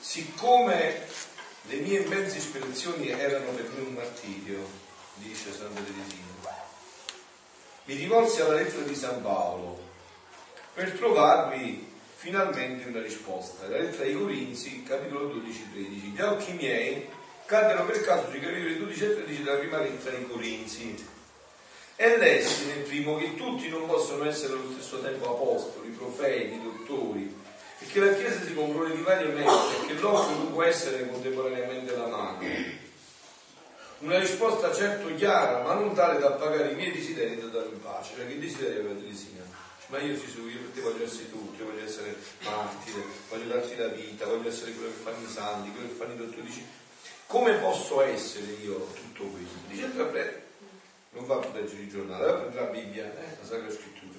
Siccome le mie immense ispirazioni erano per me un martirio, dice Santa Teresina, mi rivolsi alla lettera di San Paolo per trovarvi finalmente una risposta. La lettera ai Corinzi, capitolo 12-13. Gli occhi miei caddero per caso sui capitoli 12 e 13 della prima lettera ai Corinzi. E lessi nel primo che tutti non possono essere allo stesso tempo apostoli, profeti, dottori, e che la Chiesa si compone di varie membri e che l'occhio non può essere contemporaneamente la mano. Una risposta certo chiara, ma non tale da appagare i miei desideri da dare in pace. Cioè, che desideri aveva Teresina? Ma io sì, io per te voglio essere tutto, io voglio essere martire, voglio darti la vita, voglio essere quello che fanno i santi, quello che fanno i dottori. Come posso essere io tutto questo? Dice, vabbè, non va a leggere il giornale, va a prendere la Bibbia, eh, la Sacra Scrittura.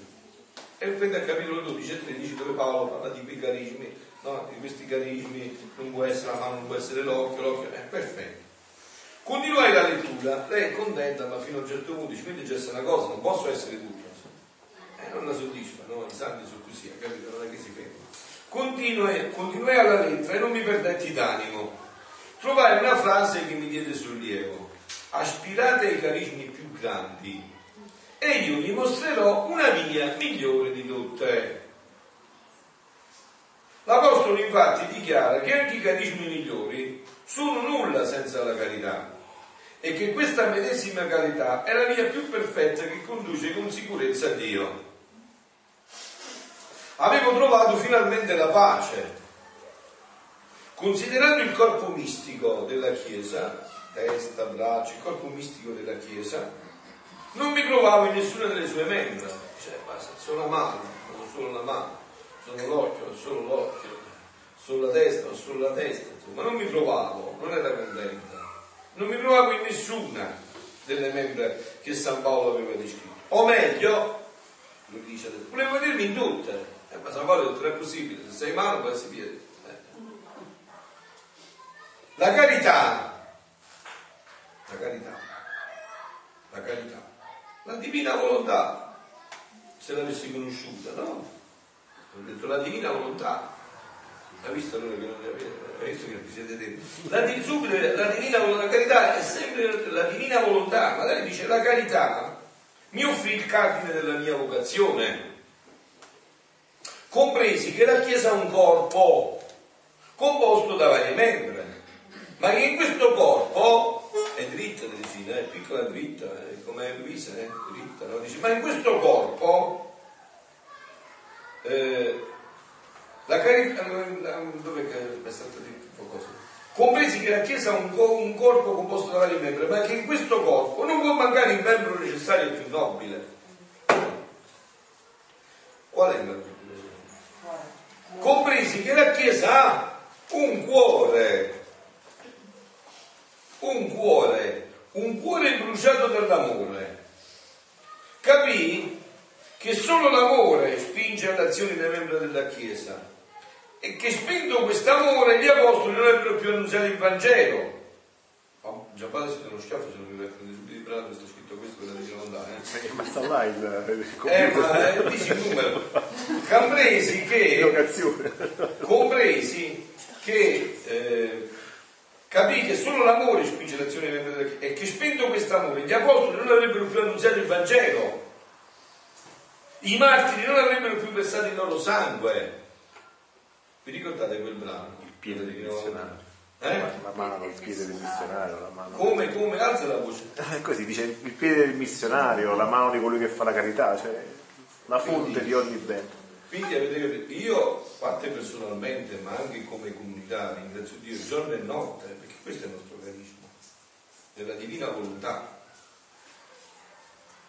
E prende al capitolo 12 e 13 dove Paolo parla di quei carismi, no? di questi carismi, non può essere la mano, non può essere l'occhio, l'occhio, è perfetto. Continuai la lettura, lei è contenta, ma fino a un certo punto dice, quindi c'è una cosa, non posso essere tutto. E non la soddisfa, no? I santi sono così, capito? Non è che si ferma. Continuai, continuai alla lettera e non mi perdetti d'animo. Trovai una frase che mi diede sollievo. Aspirate ai carismi più grandi e io vi mostrerò una via migliore di tutte. L'Apostolo infatti dichiara che anche i carismi migliori sono nulla senza la carità e che questa medesima carità è la via più perfetta che conduce con sicurezza a Dio. Avevo trovato finalmente la pace. Considerando il corpo mistico della Chiesa, testa, braccia, il corpo mistico della Chiesa, non mi trovavo in nessuna delle sue membra. Cioè, basta, sono la mano, solo la mano, l'occhio, solo l'occhio, solo la testa, non solo la testa, insomma, non mi trovavo, non era contenta. Non mi trovavo in nessuna delle membra che San Paolo aveva descritto. O meglio, lui dice volevo vedermi in tutte. Eh, ma San Paolo non è possibile, se sei mano essere piede. Eh. La carità, la carità, la carità, la divina volontà, se l'avessi conosciuta, no? Ho detto la divina volontà. Ha visto allora che non avete? Visto che vi siete detti? La, la divina volontà, la carità è sempre la divina volontà, ma lei dice la carità mi offrì il cardine della mia vocazione. Compresi che la Chiesa ha un corpo composto da varie membra, ma che in questo corpo è dritta, Teresina, è piccola e dritta, è come Luisa, è dritta, no? Dice, ma in questo corpo eh, la carità, dove è stato detto qualcosa? Compresi che la Chiesa ha un, un corpo composto da varie membra, ma che in questo corpo non può mancare il membro necessario e più nobile. Qual è il membro più? Compresi che la Chiesa ha un cuore, un cuore, un cuore bruciato dall'amore. Capì che solo l'amore spinge all'azione dei membri della Chiesa e che spinto quest'amore gli apostoli non avrebbero più annunciato il Vangelo. Oh, già padre siete uno schiaffo se non mi subito il brano sta scritto questo la lontana. Eh? Ma sta là il, il Eh, ma eh, dici il numero. Compresi che <laughs> compresi che eh, capì che solo l'amore spinge l'azione della e che spento quest'amore gli apostoli non avrebbero più annunciato il Vangelo i martiri non avrebbero più versato il loro sangue vi ricordate quel brano? Il piede dizionario. Volontà? Eh? La mano, il piede del missionario, la mano. Come, come? Alza la voce. Eh, Così dice il piede del missionario, la mano di colui che fa la carità, cioè la fonte di ogni bene. Quindi avete capito? Io, a te personalmente, ma anche come comunità, ringrazio Dio giorno e notte, questo è il nostro carisma, della divina volontà.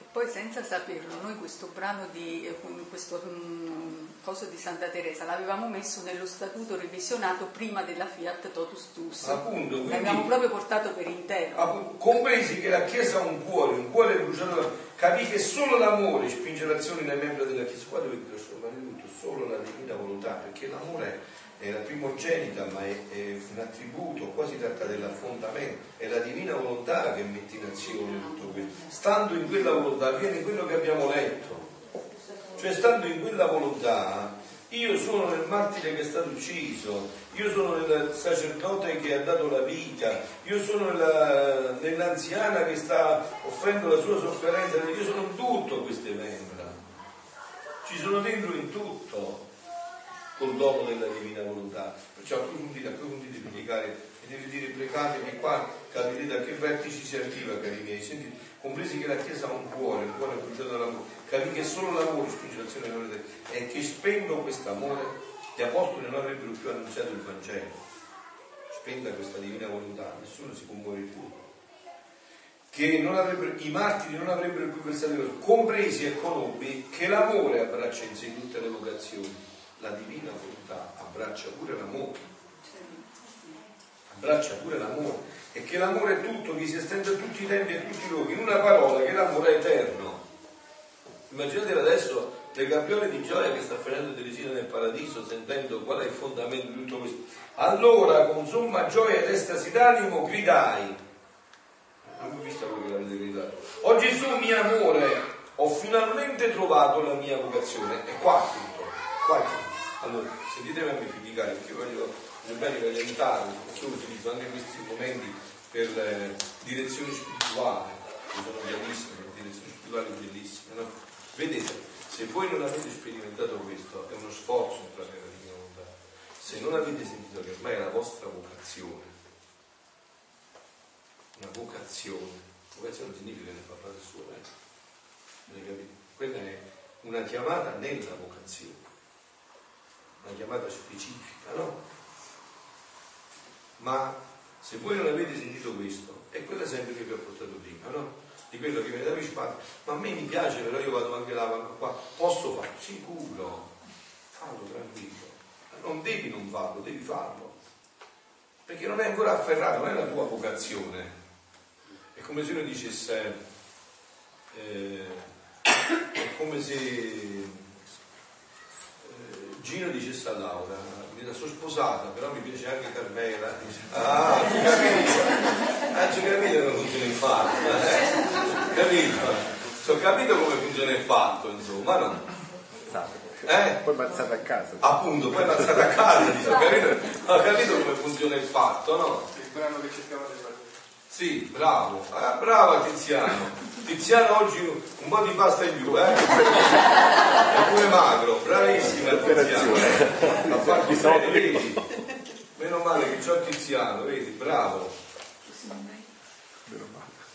E poi senza saperlo, noi questo brano di eh, questo mm, coso di Santa Teresa l'avevamo messo nello statuto revisionato prima della Fiat Totus Tus. Appunto, quindi- L'abbiamo proprio portato per intero. Appunto, compresi che la Chiesa ha un cuore, un cuore bruciato, capì che solo l'amore spinge l'azione nei membri della Chiesa. Qua dovete trasformare tutto, solo la divina volontà, perché l'amore è la primogenita, ma è, è un attributo, qua si tratta dell'affondamento, è la divina volontà che mette in azione tutto questo. Stando in quella volontà avviene quello che abbiamo letto, cioè stando in quella volontà io sono nel martire che è stato ucciso, io sono nel sacerdote che ha dato la vita, io sono nella- nell'anziana che sta offrendo la sua sofferenza, io sono in tutto queste membra, ci sono dentro in tutto col dono della divina volontà. Perciò approfondite, approfondite, predicare e deve dire pregate che qua capirete a che vertici si arriva, cari miei. Sentite, compresi che la Chiesa ha un cuore, un cuore bruciato dall'amore, capì che solo l'amore spinge l'azione dell'amore e che spendo quest'amore gli apostoli non avrebbero più annunziato il Vangelo. Spenda questa divina volontà, nessuno si può muovere più che i martiri non avrebbero più versato il compresi e conobbi che l'amore abbraccia in sé tutte le vocazioni, la divina volontà abbraccia pure l'amore, abbraccia pure l'amore e che l'amore è tutto, che si estende a tutti i tempi e a tutti i luoghi, in una parola che l'amore è eterno. Immaginate adesso le gabbiole di gioia che sta Fernando di Resina nel paradiso sentendo qual è il fondamento di tutto questo. Allora con somma gioia ed estasi d'animo gridai non ho visto quello che l'avete gridato. Oh Gesù mio amore, ho finalmente trovato la mia vocazione. E qua è tutto, qua tutto. Allora, sentitemi amplificare, perché voglio, voglio bene voglio aiutare, perché utilizzo anche questi momenti per le direzioni spirituali, che sono bellissime, le direzioni spirituali bellissime. no? Vedete, se voi non avete sperimentato questo, è uno sforzo entrare nella divina volontà. Se non avete sentito che ormai è la vostra vocazione, una vocazione. Vocazione significa che fa frase sua, eh? Quella è una chiamata nella vocazione, una chiamata specifica, no? Ma se voi non avete sentito questo, è quella sempre che vi ho portato prima, no? Di quello che mi da amici fanno, ma a me mi piace, però io vado anche là, vado qua, posso farlo? Sicuro, fallo tranquillo. Non devi non farlo, devi farlo. Perché non è ancora afferrato, non è la tua vocazione. È come se uno dicesse, eh, è come se Gino dicesse a Laura, mi sono sposata, però mi piace anche Carmela. Dice, ah, ci capito, ah, ci capito come funziona il fatto, eh? capito? Ho capito come funziona il fatto, insomma, no? Eh? Poi mazzate a casa. Appunto, poi passate a casa, dice, ho capito, ho capito come funziona il fatto, no? Il brano che cercava di fare. Sì, bravo, Ah, brava Tiziano. Tiziano oggi un po' di pasta in più, eh? È pure magro, bravissima Tiziano. Ha fatto bene, vedi? Meno male che c'ho Tiziano, vedi, bravo.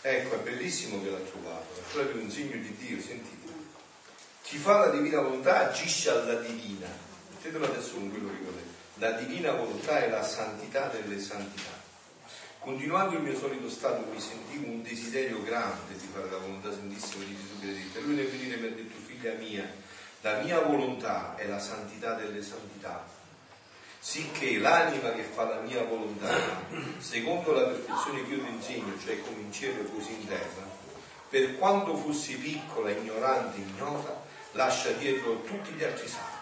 Ecco, è bellissimo che l'ha trovato, è proprio un segno di Dio, sentite. Chi fa la divina volontà agisce alla divina. Mettetelo adesso con quello che volete. La divina volontà è la santità delle santità. Continuando il mio solito stato mi sentivo un desiderio grande di fare la volontà santissima di Gesù Benedetto. E lui nel finire mi ha detto, figlia mia, la mia volontà è la santità delle santità. Sicché l'anima che fa la mia volontà, secondo la perfezione che io ti insegno, cioè come in cielo e così in terra, per quanto fossi piccola, ignorante, ignota, lascia dietro tutti gli altri santi.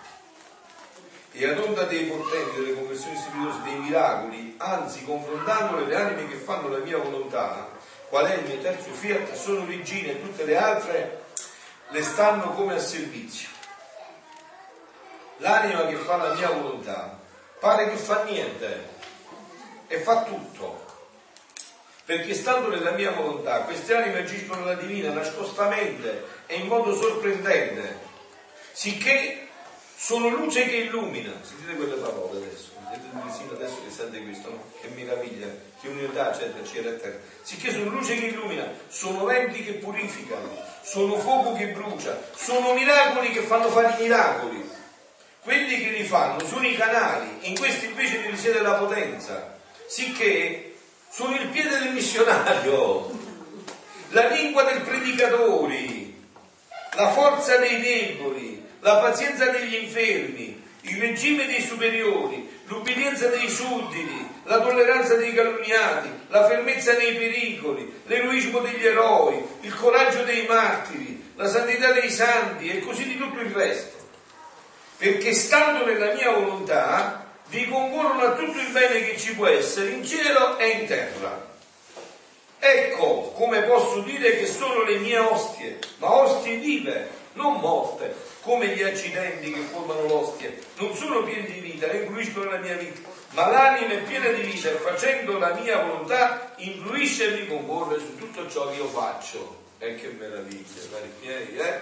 E ad onda dei portenti, delle conversioni spirituose, dei miracoli, anzi confrontandole le anime che fanno la mia volontà, qual è il mio terzo fiat, sono regine e tutte le altre le stanno come a servizio. L'anima che fa la mia volontà pare che fa niente e fa tutto. Perché stando nella mia volontà, queste anime agiscono la divina nascostamente e in modo sorprendente, sicché sono luce che illumina. Sentite quelle parole adesso, sentite vicino adesso che sente questo, no? Che meraviglia, che unità c'è tra cielo e terra. Sicché sono luce che illumina, sono venti che purificano, sono fuoco che brucia, sono miracoli che fanno fare i miracoli. Quelli che li fanno sono i canali, in questi invece risiede la potenza, sicché sono il piede del missionario, la lingua del predicatore, la forza dei deboli, la pazienza degli infermi, il regime dei superiori, l'ubbidienza dei sudditi, la tolleranza dei calunniati, la fermezza nei pericoli, l'eroismo degli eroi, il coraggio dei martiri, la santità dei santi e così di tutto il resto. Perché stando nella mia volontà vi concorrono a tutto il bene che ci può essere in cielo e in terra. Ecco come posso dire che sono le mie ostie, ma ostie vive, non morte, come gli accidenti che formano l'ostia. Non sono pieni di vita, ne influiscono nella mia vita, ma l'anima è piena di vita e facendo la mia volontà influisce e mi concorre su tutto ciò che io faccio. E che meraviglia, cari miei, eh?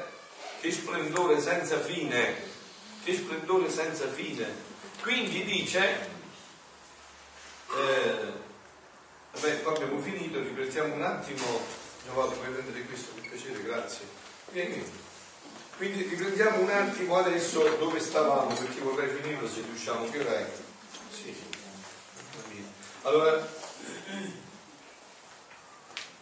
Che splendore senza fine, che splendore senza fine. Quindi dice, eh, Vabbè, qua abbiamo finito, riprendiamo un attimo. Giovanni, puoi prendere questo per piacere, grazie. Vieni. Quindi riprendiamo un attimo adesso dove stavamo, perché vorrei finirlo se riusciamo. Che ora è? Sì. Allora,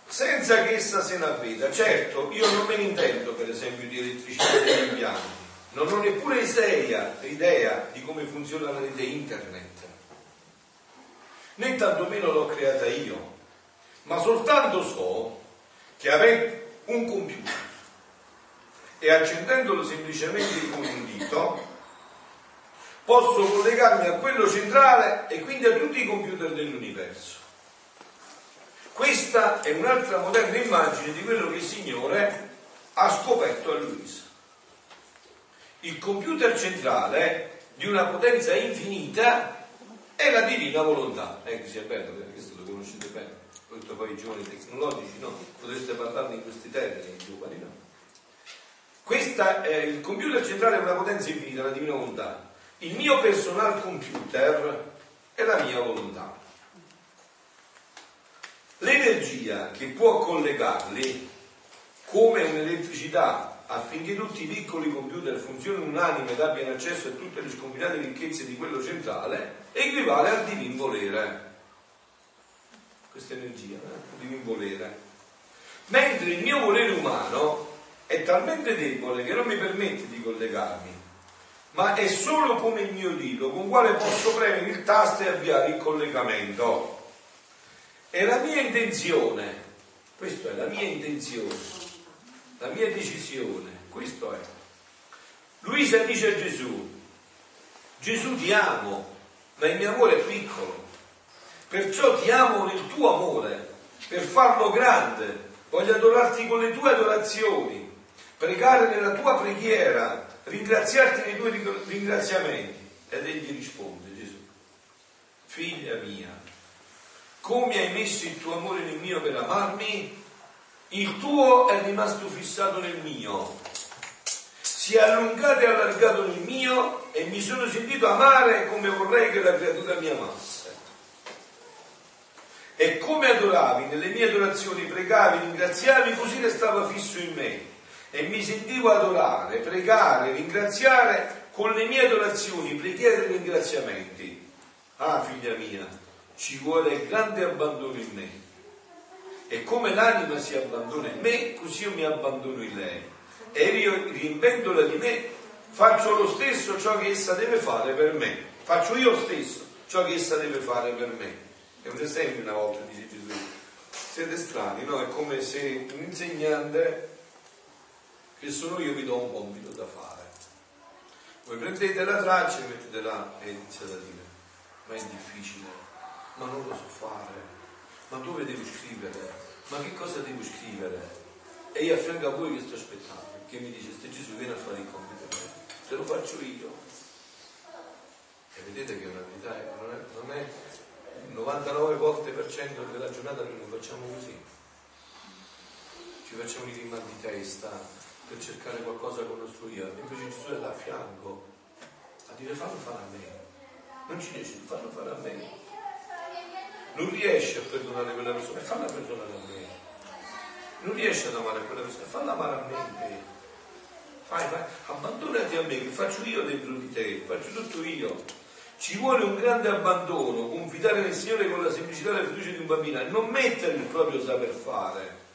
senza che essa se ne avveda, certo, io non me ne intendo per esempio di elettricità degli impianti, non ho neppure idea, idea di come funziona la rete internet né tantomeno l'ho creata io, ma soltanto so che avendo un computer e accendendolo semplicemente con un dito, posso collegarmi a quello centrale e quindi a tutti i computer dell'universo. Questa è un'altra moderna immagine di quello che il Signore ha scoperto a Luisa. Il computer centrale di una potenza infinita è la divina volontà. Ecco, che sia bello, perché questo lo conoscete bene. Questo poi i giovani tecnologici, no? Potreste parlarne in questi termini, i giovani, no? Questa è il computer centrale è una potenza infinita, la divina volontà. Il mio personal computer è la mia volontà. L'energia che può collegarli come un'elettricità affinché tutti i piccoli computer funzionino unanime ed abbiano accesso a tutte le sconfinate ricchezze di quello centrale, equivale al divin volere. Questa energia, eh? divin volere. Mentre il mio volere umano è talmente debole che non mi permette di collegarmi, ma è solo come il mio dito con quale posso premere il tasto e avviare il collegamento. E la mia intenzione, questa è la mia intenzione, la mia decisione, questo è. Luisa dice a Gesù, Gesù ti amo, ma il mio amore è piccolo, perciò ti amo nel tuo amore, per farlo grande, voglio adorarti con le tue adorazioni, pregare nella tua preghiera, ringraziarti nei tuoi ringraziamenti. Ed egli risponde, Gesù, figlia mia, come hai messo il tuo amore nel mio per amarmi, il tuo è rimasto fissato nel mio, si è allungato e allargato nel mio e mi sono sentito amare come vorrei che la creatura mi amasse. E come adoravi nelle mie adorazioni, pregavi, ringraziavi, così restava fisso in me. E mi sentivo adorare, pregare, ringraziare con le mie adorazioni, preghiere e ringraziamenti. Ah, figlia mia, ci vuole grande abbandono in me e come l'anima si abbandona in me, così io mi abbandono in lei. E io, riempendola di me, faccio lo stesso ciò che essa deve fare per me. Faccio io stesso ciò che essa deve fare per me. È un esempio una volta, dice Gesù. Siete strani, no? È come se un insegnante, che sono io, vi do un compito da fare. Voi prendete la traccia e mettete là e iniziate a dire, ma è difficile, ma non lo so fare ma dove devo scrivere? Ma che cosa devo scrivere? E io a fianco a voi che sto aspettando, che mi dice, ste Gesù viene a fare il compito, te lo faccio io. E vedete che è una verità, non è, non è il 99 volte per cento della giornata noi non facciamo così. Ci facciamo i mal di testa per cercare qualcosa con suo io, invece Gesù è là a fianco a dire fallo fare a me. Non ci riesce, fallo fare a me. Non riesce a perdonare quella persona, falla perdonare a me. Non riesce ad amare quella persona, falla amare a me. Fai, fai, abbandonati a me, che faccio io dentro di te, faccio tutto io. Ci vuole un grande abbandono, confidare nel Signore con la semplicità e la fiducia di un bambino e non mettere il proprio saper fare.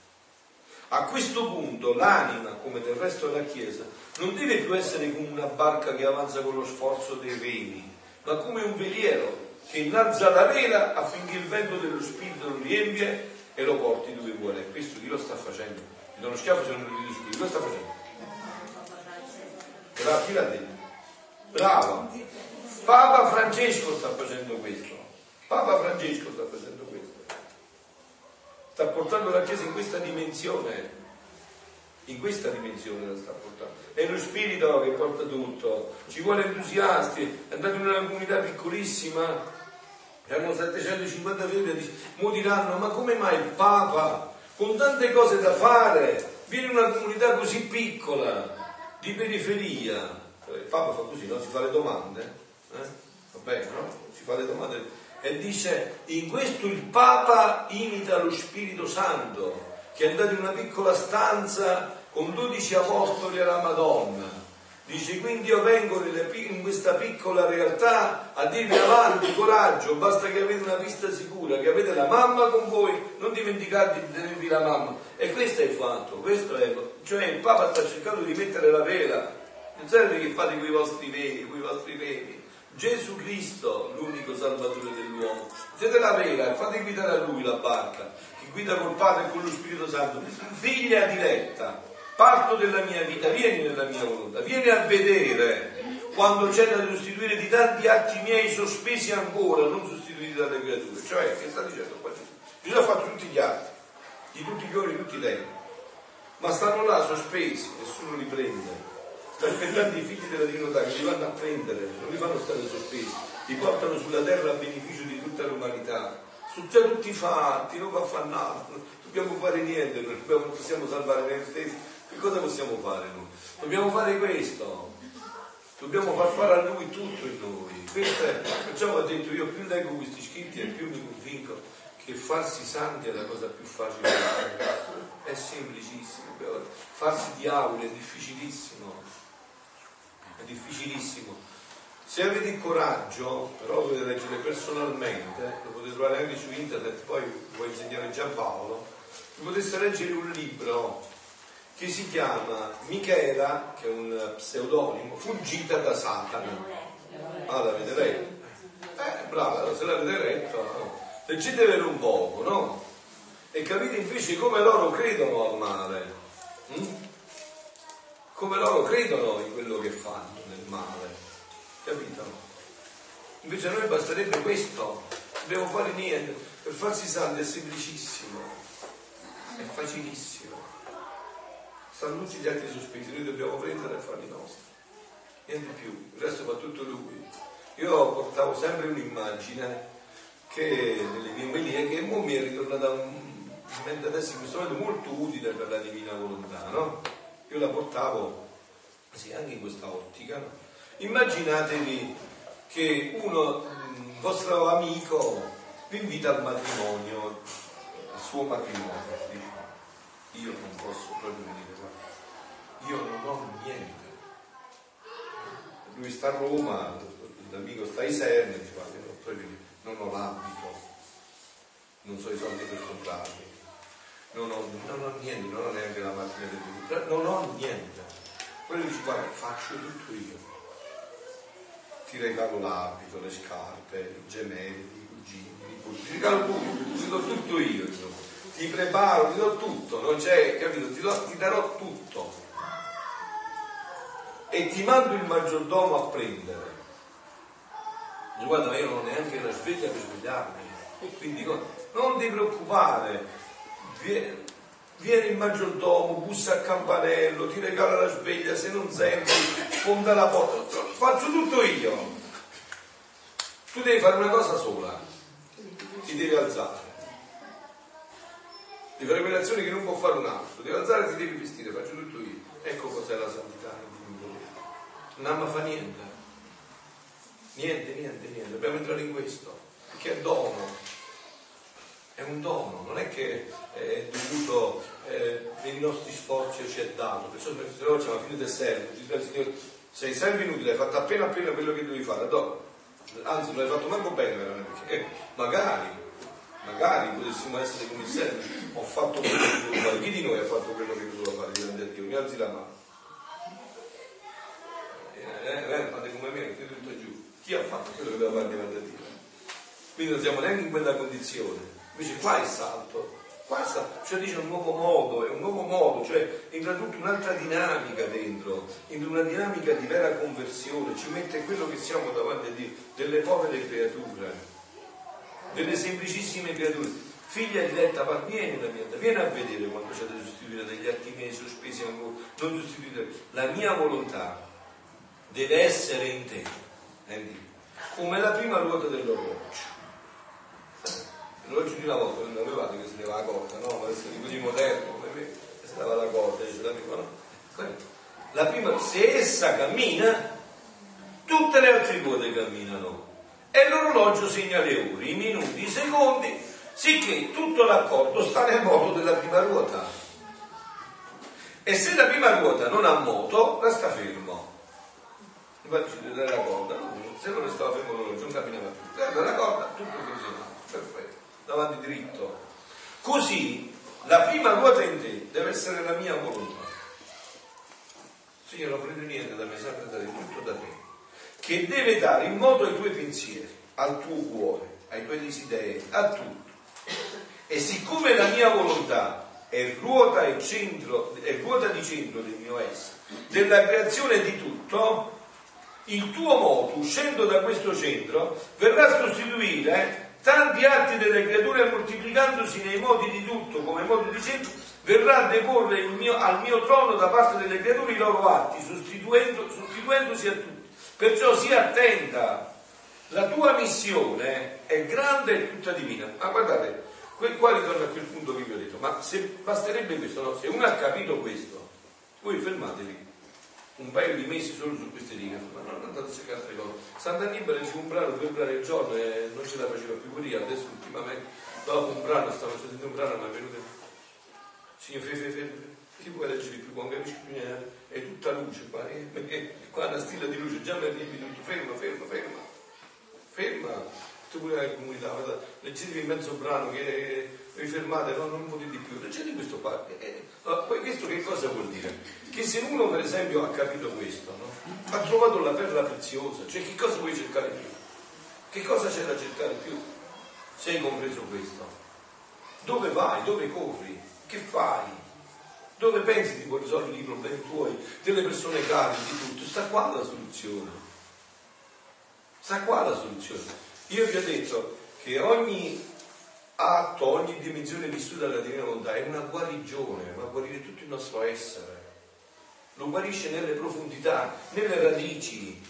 A questo punto l'anima, come del resto della Chiesa, non deve più essere come una barca che avanza con lo sforzo dei remi, ma come un veliero che innalza la vela affinché il vento dello Spirito lo riempie e lo porti dove vuole. Questo chi lo sta facendo? Ti do uno schiaffo se non lo dico Spirito, lo sta facendo? Brava, chi l'ha detto? Brava. Papa Francesco sta facendo questo. Papa Francesco sta facendo questo. Sta portando la Chiesa in questa dimensione. In questa dimensione la sta portando. È lo spirito che porta tutto. Ci vuole entusiasti. Andate in una comunità piccolissima, hanno 750 figli, mo diranno, ma come mai il Papa, con tante cose da fare, viene in una comunità così piccola, di periferia? Il Papa fa così, no? Si fa le domande. Eh? Va bene, no? Si fa le domande e dice in questo il Papa imita lo Spirito Santo che è andato in una piccola stanza con 12 apostoli alla Madonna. Dice quindi io vengo in questa piccola realtà a dirvi avanti, coraggio, basta che avete una pista sicura, che avete la mamma con voi, non dimenticate di tenervi la mamma. E questo è il fatto, questo è, cioè il Papa sta cercando di mettere la vela, non serve che fate quei vostri veli, quei vostri veli, Gesù Cristo, l'unico salvatore dell'uomo. Siete la vela e fate guidare a lui la barca, che guida col Padre e con lo Spirito Santo. Figlia diletta, parto della mia vita, vieni nella mia volontà, vieni a vedere quando c'è da sostituire di tanti atti miei sospesi ancora, non sostituiti dalle creature. Cioè, che sta dicendo qua? Io ho fatto tutti gli atti, di tutti i giorni, di tutti i tempi, ma stanno là sospesi, nessuno li prende aspettando i figli della divinità che li vanno a prendere, non li fanno stare sospesi, li portano sulla terra a beneficio di tutta l'umanità. Sono già tutti fatti, non va affannato, non dobbiamo fare niente, non possiamo salvare noi stessi. Che cosa possiamo fare noi? Dobbiamo fare questo, dobbiamo far fare a lui tutto in noi. Questo è, perciò ho detto io più leggo questi scritti e più mi convinco che farsi santi è la cosa più facile. È semplicissimo, farsi diavolo è difficilissimo è difficilissimo. Se avete il coraggio, però dovete leggere personalmente, lo potete trovare anche su internet, poi può insegnare Giampaolo, poteste leggere un libro che si chiama Michela, che è un pseudonimo, fuggita da Satana. Ah, l'avete letto? Eh, brava, se l'avete letto, no? leggetevelo un poco, no? E capite invece come loro credono al male. Hm? Come loro credono in quello che fanno nel male, capito? Invece a noi basterebbe questo, dobbiamo fare niente, per farsi santi è semplicissimo, è facilissimo. Stanno tutti gli altri sospesi, noi dobbiamo prendere e farli nostri, niente più, il resto fa tutto lui. Io portavo sempre un'immagine che nelle mie omelie che mi è ritornata un, adesso in questo momento molto utile per la divina volontà, no? Io la portavo sì, anche in questa ottica. Immaginatevi che uno, un vostro amico, vi invita al matrimonio, al suo matrimonio, dice, io non posso proprio venire qua, io non ho niente. Lui sta a Roma, l'amico sta a Isernia, dice, non ho l'abito, non so i soldi per comprarli non ho, non ho niente, non ho neanche la macchina del veicolo, non ho niente. Quello dice, guarda, faccio tutto io. Ti regalo l'abito, le scarpe, i gemelli, i cugini, i cugini, ti regalo tutto, ti do tutto io, insomma. Ti preparo, ti do tutto, non c'è, capito? Ti, do, ti darò tutto. E ti mando il maggiordomo a prendere. Dice, guarda, io non ho neanche la sveglia per svegliarmi. Quindi non ti preoccupare, viene il maggiordomo, bussa al campanello, ti regala la sveglia, se non senti, sponda la porta, faccio tutto io. Tu devi fare una cosa sola, ti devi alzare. Devi fare quelle azioni che non può fare un altro, devi alzare e ti devi vestire, faccio tutto io. Ecco cos'è la santità. Non ama fa niente. Niente, niente, niente, dobbiamo entrare in questo, perché è dono. È un dono, non è che è dovuto eh, nei nostri sforzi ci è dato, perciò se noi facciamo fine del servo, ci il Signore, sei servo inutile, hai fatto appena appena quello che devi fare, dopo. Anzi, non l'hai fatto manco bene veramente, perché magari, magari potessimo essere come servi, ho fatto quello che dovevo fare. Chi di noi ha fatto quello che doveva fare davanti a Dio? Mi alzi la mano. Eh, eh, fate come me, mettete tutto giù. Chi ha fatto quello che doveva fare davanti a Dio? Quindi non siamo neanche in quella condizione. Invece qua è salto, qua sta, cioè dice un nuovo modo, è un nuovo modo, cioè entra tutta un'altra dinamica dentro, entra una dinamica di vera conversione, ci mette quello che siamo davanti a Dio, delle povere creature, delle semplicissime creature. Figlia diletta, ma vieni la mia, vieni a vedere quanto c'è da sostituire degli atti miei sospesi non sostituire. La mia volontà deve essere in te, come la prima ruota dell'orologio l'orologio di una volta non avevate che si leva la corda, no? Ma adesso di quelli moderni, come me, si leva la corda, dice la prima, no? La prima, se essa cammina, tutte le altre ruote camminano. E l'orologio segna le ore, i minuti, i secondi, sicché tutto l'accordo sta nel moto della prima ruota. E se la prima ruota non ha moto, resta fermo. Infatti la corda, no? se non restava fermo l'orologio non camminava più. Guarda la corda, tutto funzionava, perfetto davanti dritto. Così la prima ruota in te deve essere la mia volontà. Signore, non prendo niente da me, sempre da te, tutto da te. Che deve dare in modo ai tuoi pensieri, al tuo cuore, ai tuoi desideri, a tutto. E siccome la mia volontà è ruota, e centro, è ruota di centro del mio essere, della creazione di tutto, il tuo moto, uscendo da questo centro, verrà a sostituire tanti atti delle creature moltiplicandosi nei modi di tutto come modo di centro verrà a deporre mio, al mio trono da parte delle creature i loro atti sostituendo, sostituendosi a tutti. Perciò sii attenta. La tua missione è grande e tutta divina. Ma guardate qua ritorno a quel punto che vi ho detto ma se basterebbe questo no? se uno ha capito questo voi fermatevi un paio di mesi solo su queste righe, ma non andate a cercare altre cose. Sant'Annibale ci un brano, due brani al giorno e non ce la faceva più pure adesso ultimamente, dopo un brano, stavo facendo un brano, ma è venuto, signor Fefe, Fefe, chi può leggere più, non capisci più niente, è tutta luce qua, eh? perché qua una stilla di luce, già mi arrivi tutto, ferma, ferma, ferma, ferma, tu pure la comunità, leggetevi in mezzo brano che vi fermate, no, non potete più, leggete questo qua. Eh, poi questo che cosa vuol dire? Che se uno per esempio ha capito questo, no? ha trovato la perla preziosa, cioè che cosa vuoi cercare più? Che cosa c'è da cercare più? Se hai compreso questo. Dove vai? Dove corri? Che fai? Dove pensi di risolvere i problemi tuoi, delle persone care, di tutto? Sta qua la soluzione. Sta qua la soluzione. Io vi ho detto che ogni atto, ogni dimensione vissuta dalla divina volontà è una guarigione, va a guarire tutto il nostro essere. Lo guarisce nelle profondità, nelle radici.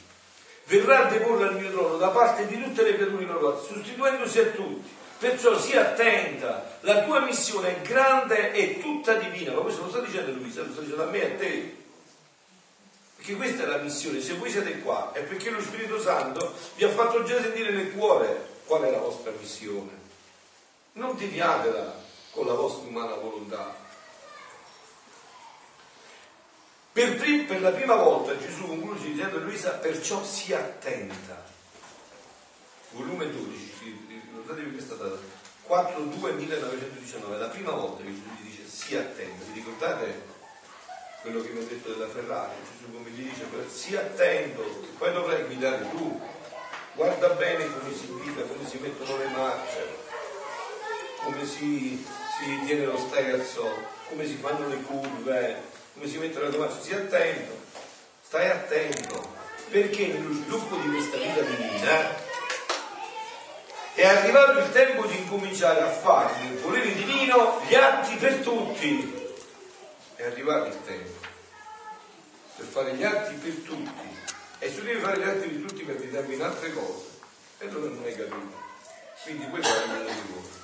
Verrà a deporre al mio trono da parte di tutte le creature loro, sostituendosi a tutti. Perciò sii attenta, la tua missione è grande e tutta divina. Ma questo lo sta dicendo Luisa, lo sta dicendo a me e a te. Perché questa è la missione, se voi siete qua è perché lo Spirito Santo vi ha fatto già sentire nel cuore qual è la vostra missione. Non deviatela con la vostra umana volontà. Per, prim- per la prima volta Gesù conclude dicendo a Luisa, perciò sia attenta. Volume 12, ricordatevi questa data, 4-2-1919, la prima volta che Gesù gli dice sia attenta. Vi ricordate quello che mi ho detto della Ferrari? Gesù come gli dice, sia attento, poi dovrai guidare tu. Guarda bene come si guida, come si mettono le marce, come si, si tiene lo sterzo, come si fanno le curve, come si mettono le domande, stai attento, stai attento, perché nello sviluppo di questa vita divina è arrivato il tempo di incominciare a fare nel volere divino gli atti per tutti. È arrivato il tempo per fare gli atti per tutti. E se devi fare gli atti per tutti per altre cose, e allora non hai capito. Quindi quello è il di voi.